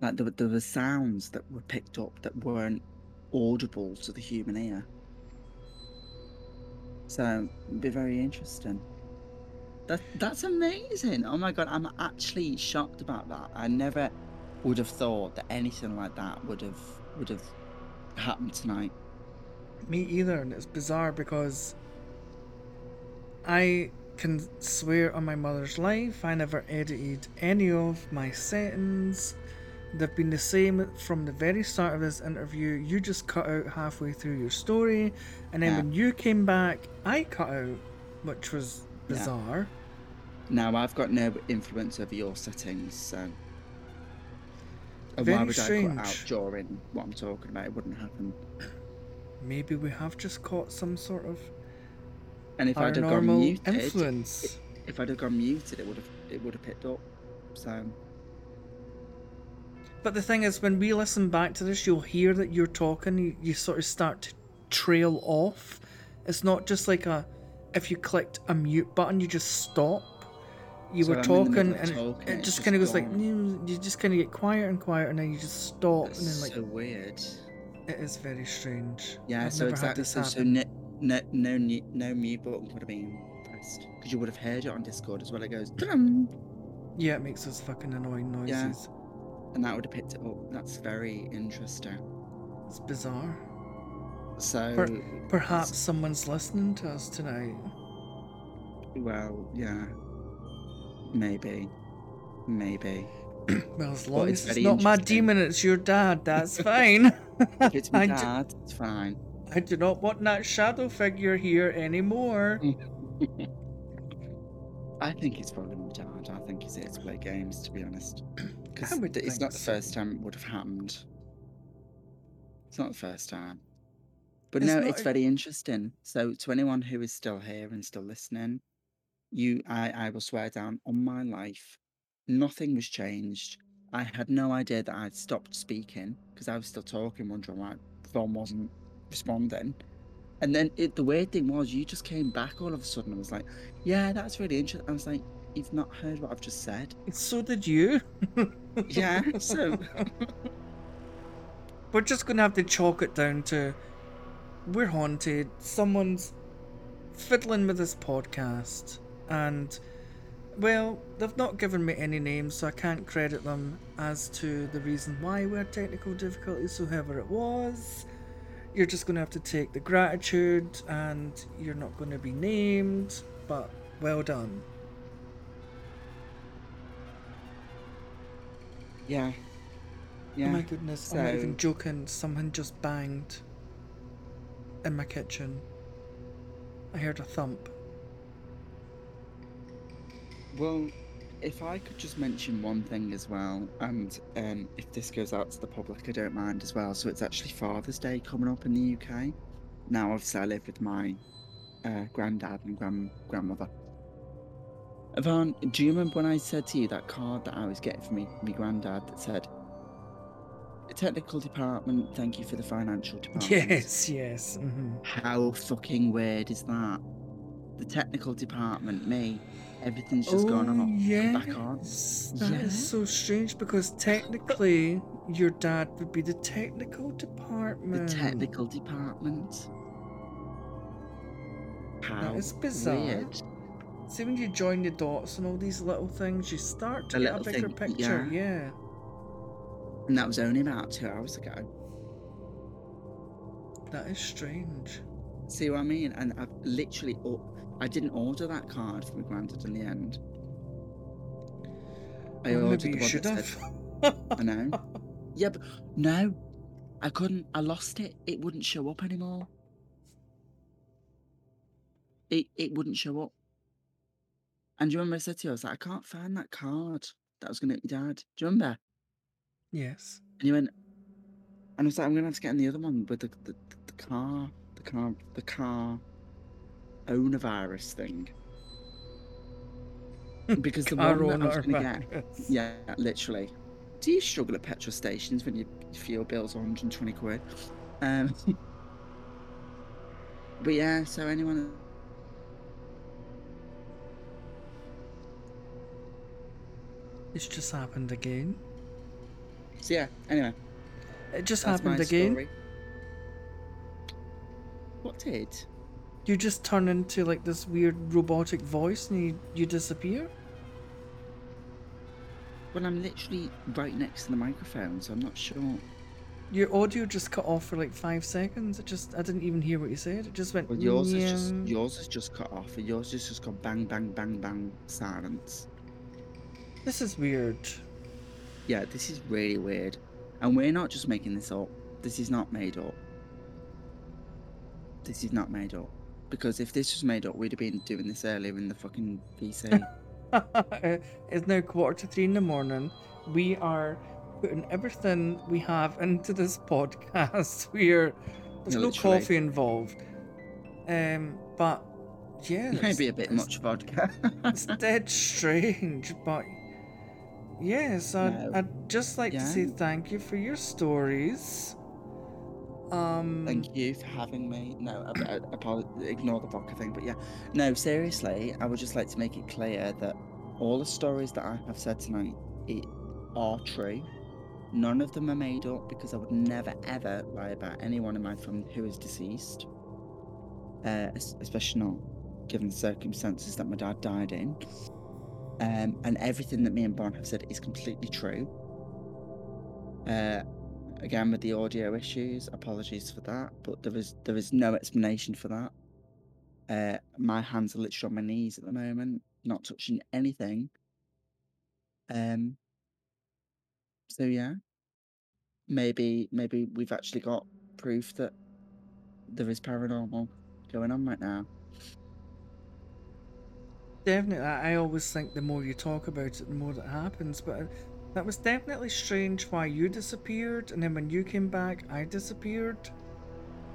Like there, were- there were sounds that were picked up that weren't audible to the human ear. So it'd be very interesting. That that's amazing. Oh my god, I'm actually shocked about that. I never would have thought that anything like that would have would have happened tonight. Me either, and it's bizarre because I can swear on my mother's life I never edited any of my settings. They've been the same from the very start of this interview. You just cut out halfway through your story, and then Yeah. when you came back, I cut out, which was Yeah. bizarre. Now I've got no influence over your settings, so. And Very why would I cut out during what I'm talking about? It wouldn't happen. Maybe we have just caught some sort of And if I'd have gone muted, influence. if I'd have gone muted, it would have it would have picked up. So But the thing is, when we listen back to this, you'll hear that you're talking. You, you sort of start to trail off. It's not just like a if you clicked a mute button, you just stop. You So were I'm talking, and it- talking, it, just kind of goes like you just kind of get quieter and quieter, and then you just stop, that's and then like so weird. it is very strange. Yeah, I've so exactly. this So, so no, no, no, no mute button would have been pressed because you would have heard it on Discord as well. It goes, "Drum," Yeah, it makes those fucking annoying noises. And that would have picked it up. Oh, that's very interesting. It's bizarre. So, Perhaps someone's listening to us tonight. well, yeah, maybe, maybe. Well, as long it's as it's very not my demon, it's your dad. That's fine. It's my I, do, dad, it's fine. I do not want that shadow figure here anymore. I think it's probably my dad. I think he's here to play games, to be honest. I would it's not the first time it would have happened. It's not the first time. But It's no, it's a- very interesting. So to anyone who is still here and still listening, you I, I will swear down on my life, nothing was changed. I had no idea that I'd stopped speaking because I was still talking, wondering why Von wasn't responding. And then it, the weird thing was, you just came back all of a sudden and was like, "Yeah, that's really interesting." I was like, "You've not heard what I've just said." So did you. Yeah, so We're just gonna have to chalk it down to we're haunted. Someone's fiddling with this podcast, and well, they've not given me any names, so I can't credit them as to the reason why we had technical difficulties. So, whoever it was, you're just gonna have to take the gratitude, and you're not gonna be named. But well done. Yeah, yeah. Oh my goodness, I'm not even joking. Someone just banged in my kitchen. I heard a thump. Well, if I could just mention one thing as well, and um, if this goes out to the public, I don't mind as well. So it's actually Father's Day coming up in the UK. Now, obviously, I live with my uh, granddad and grand grandmother. Von, do you remember when I said to you that card that I was getting from me, me granddad that said, "Technical department, thank you for the financial department." Yes, yes. hmm How fucking weird is that? The technical department, me, everything's just gone off and back on. Oh, yes. That is so strange because technically your dad would be the technical department. The technical department. How is bizarre. weird. See when you join the dots and all these little things, you start to A get a bigger thing, picture. Yeah. And that was only about two hours ago. That is strange. See what I mean? And I've literally, I didn't order that card for my granddad in the end. I Well, ordered maybe the you should have. said, I know. Yeah, but no, I couldn't. I lost it. It wouldn't show up anymore. It it wouldn't show up. And do you remember I said to you, I was like, I can't find that card that was going to get your dad. Do you remember? yes. And you went, and I was like, I'm going to have to get in the other one with the, the, the car, the car, the car owner virus thing. Because the one that I was going to get, yeah, literally. Do you struggle at petrol stations when your fuel bill's 120 quid? Um, but yeah, so anyone. It's just happened again. So yeah, anyway, It just that's happened my again. story. What did? You just turn into like this weird robotic voice and you, you disappear. Well, I'm literally right next to the microphone, so I'm not sure. Your audio just cut off for like five seconds. It just I didn't even hear what you said. It just went. Well, yours is just yours is just cut off, and yours is just got bang, bang, bang, bang, silence. This is weird. Yeah, this is really weird, and we're not just making this up. This is not made up. This is not made up. Because if this was made up, we'd have been doing this earlier in the fucking VC. it's now quarter to three in the morning. We are putting everything we have into this podcast. We're there's Yeah, no coffee involved. Um, but yeah, Maybe a bit much vodka. It's dead strange, but yes, I'd, No. I'd just like to say thank you for your stories. Um, Thank you for having me. No, I, ignore the vodka thing, but yeah. No, seriously, I would just like to make it clear that all the stories that I have said tonight it, are true. None of them are made up because I would never ever lie about anyone in my family who is deceased. Uh, especially not given the circumstances that my dad died in. Um, and everything that me and Von have said is completely true. Uh, again with the audio issues apologies for that but there is there is no explanation for that. Uh my hands are literally on my knees at the moment not touching anything. Um so yeah. Maybe maybe we've actually got proof that there is paranormal going on right now Definitely, I always think the more you talk about it, the more that happens. But that was definitely strange why you disappeared, and then when you came back, I disappeared.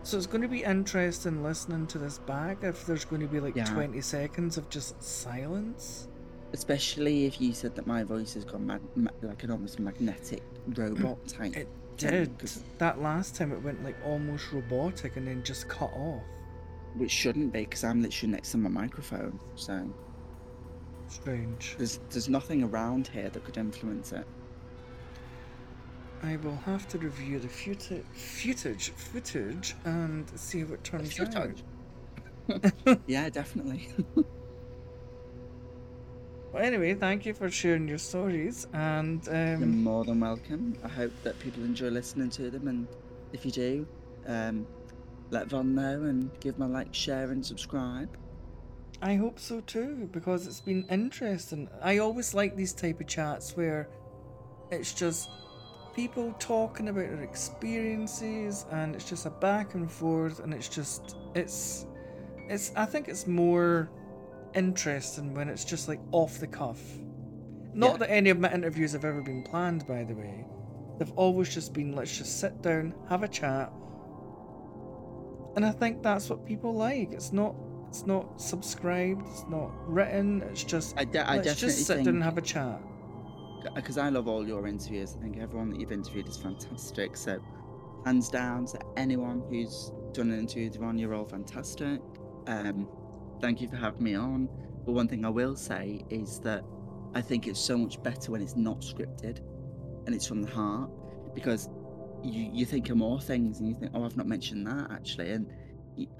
So it's going to be interesting listening to this back if there's going to be like Yeah. 20 seconds of just silence. especially if you said that my voice has gone mag- ma- like an almost magnetic robot type It did. That last time it went like almost robotic and then just cut off. which shouldn't be because i'm literally next to my microphone so Strange. There's there's nothing around here that could influence it. I will have to review the footage, footage, footage, and see what turns Footage. out. Yeah, definitely. Well, anyway, thank you for sharing your stories, and You're um, more than welcome. I hope that people enjoy listening to them, and if you do, um, let Von know and give my like, share, and subscribe. I hope so too because it's been interesting. I always like these type of chats where it's just people talking about their experiences, and it's just a back and forth, and it's just it's it's. I think it's more interesting when it's just like off the cuff. Not Yeah. that any of my interviews have ever been planned, by the way. They've always just been let's just sit down, have a chat. And I think that's what people like. It's not it's not subscribed, it's not written, it's just I, de- I let's definitely just sit think down and have a chat. because I love all your interviews. I think everyone that you've interviewed is fantastic. So, hands down to anyone who's done an interview with Von, you're all fantastic. Um, thank you for having me on. But one thing I will say is that I think it's so much better when it's not scripted and it's from the heart because you, you think of more things and you think, oh, I've not mentioned that actually. And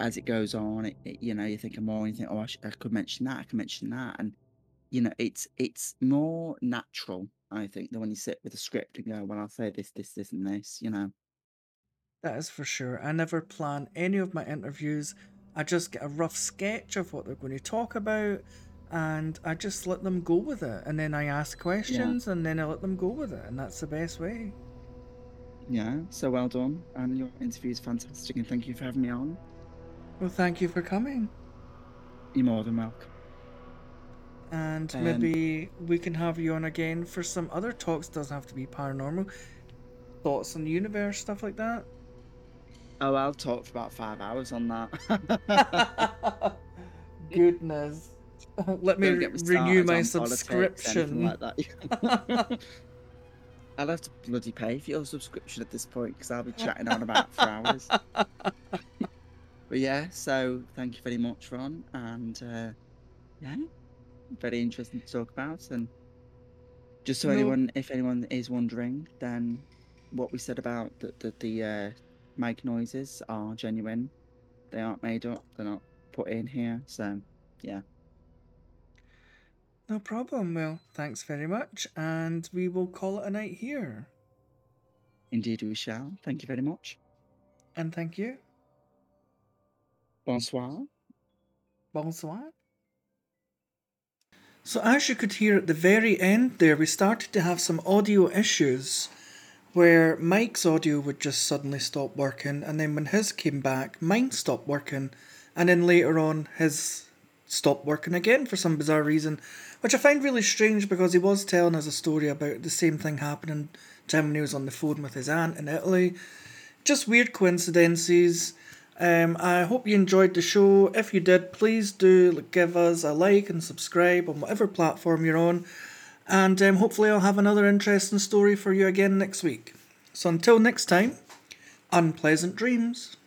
as it goes on, it, it- you know, you think of more and you think, oh, I, sh- I could mention that, I could mention that. And you know, it's it's more natural, I think, than when you sit with a script and go, "Well, I'll say this, this, this, and this." You know, That is for sure. I never plan any of my interviews. I just get a rough sketch of what they're going to talk about and I just let them go with it. And then I ask questions and then I let them go with it. And that's the best way. yeah. So well done, and your interview is fantastic, and thank you for having me on. Well, thank you for coming. You're more than welcome. And Um, maybe we can have you on again for some other talks. Doesn't have to be paranormal. Thoughts on the universe, stuff like that. Oh, I'll talk for about five hours on that. Goodness. Let me Don't re- get me renew my on politics, anything subscription. like that. I'll have to bloody pay for your subscription at this point because I'll be chatting on about for hours. But yeah, so thank you very much, Von, and uh, yeah, very interesting to talk about. And just so No. anyone, if anyone is wondering, then what we said about the the, the uh, mic noises are genuine. They aren't made up. They're not put in here. So yeah. No problem. Well, thanks very much, and we will call it a night here. Indeed, we shall. Thank you very much. And thank you. Bonsoir. Bonsoir. So, as you could hear at the very end there, we started to have some audio issues where Mike's audio would just suddenly stop working, and then when his came back, mine stopped working, and then later on, his stopped working again for some bizarre reason, which I find really strange because he was telling us a story about the same thing happening to him when he was on the phone with his aunt in Italy. Just weird coincidences. Um, I hope you enjoyed the show. If you did, please do give us a like and subscribe on whatever platform you're on. And um, hopefully, I'll have another interesting story for you again next week. So until next time, unpleasant dreams.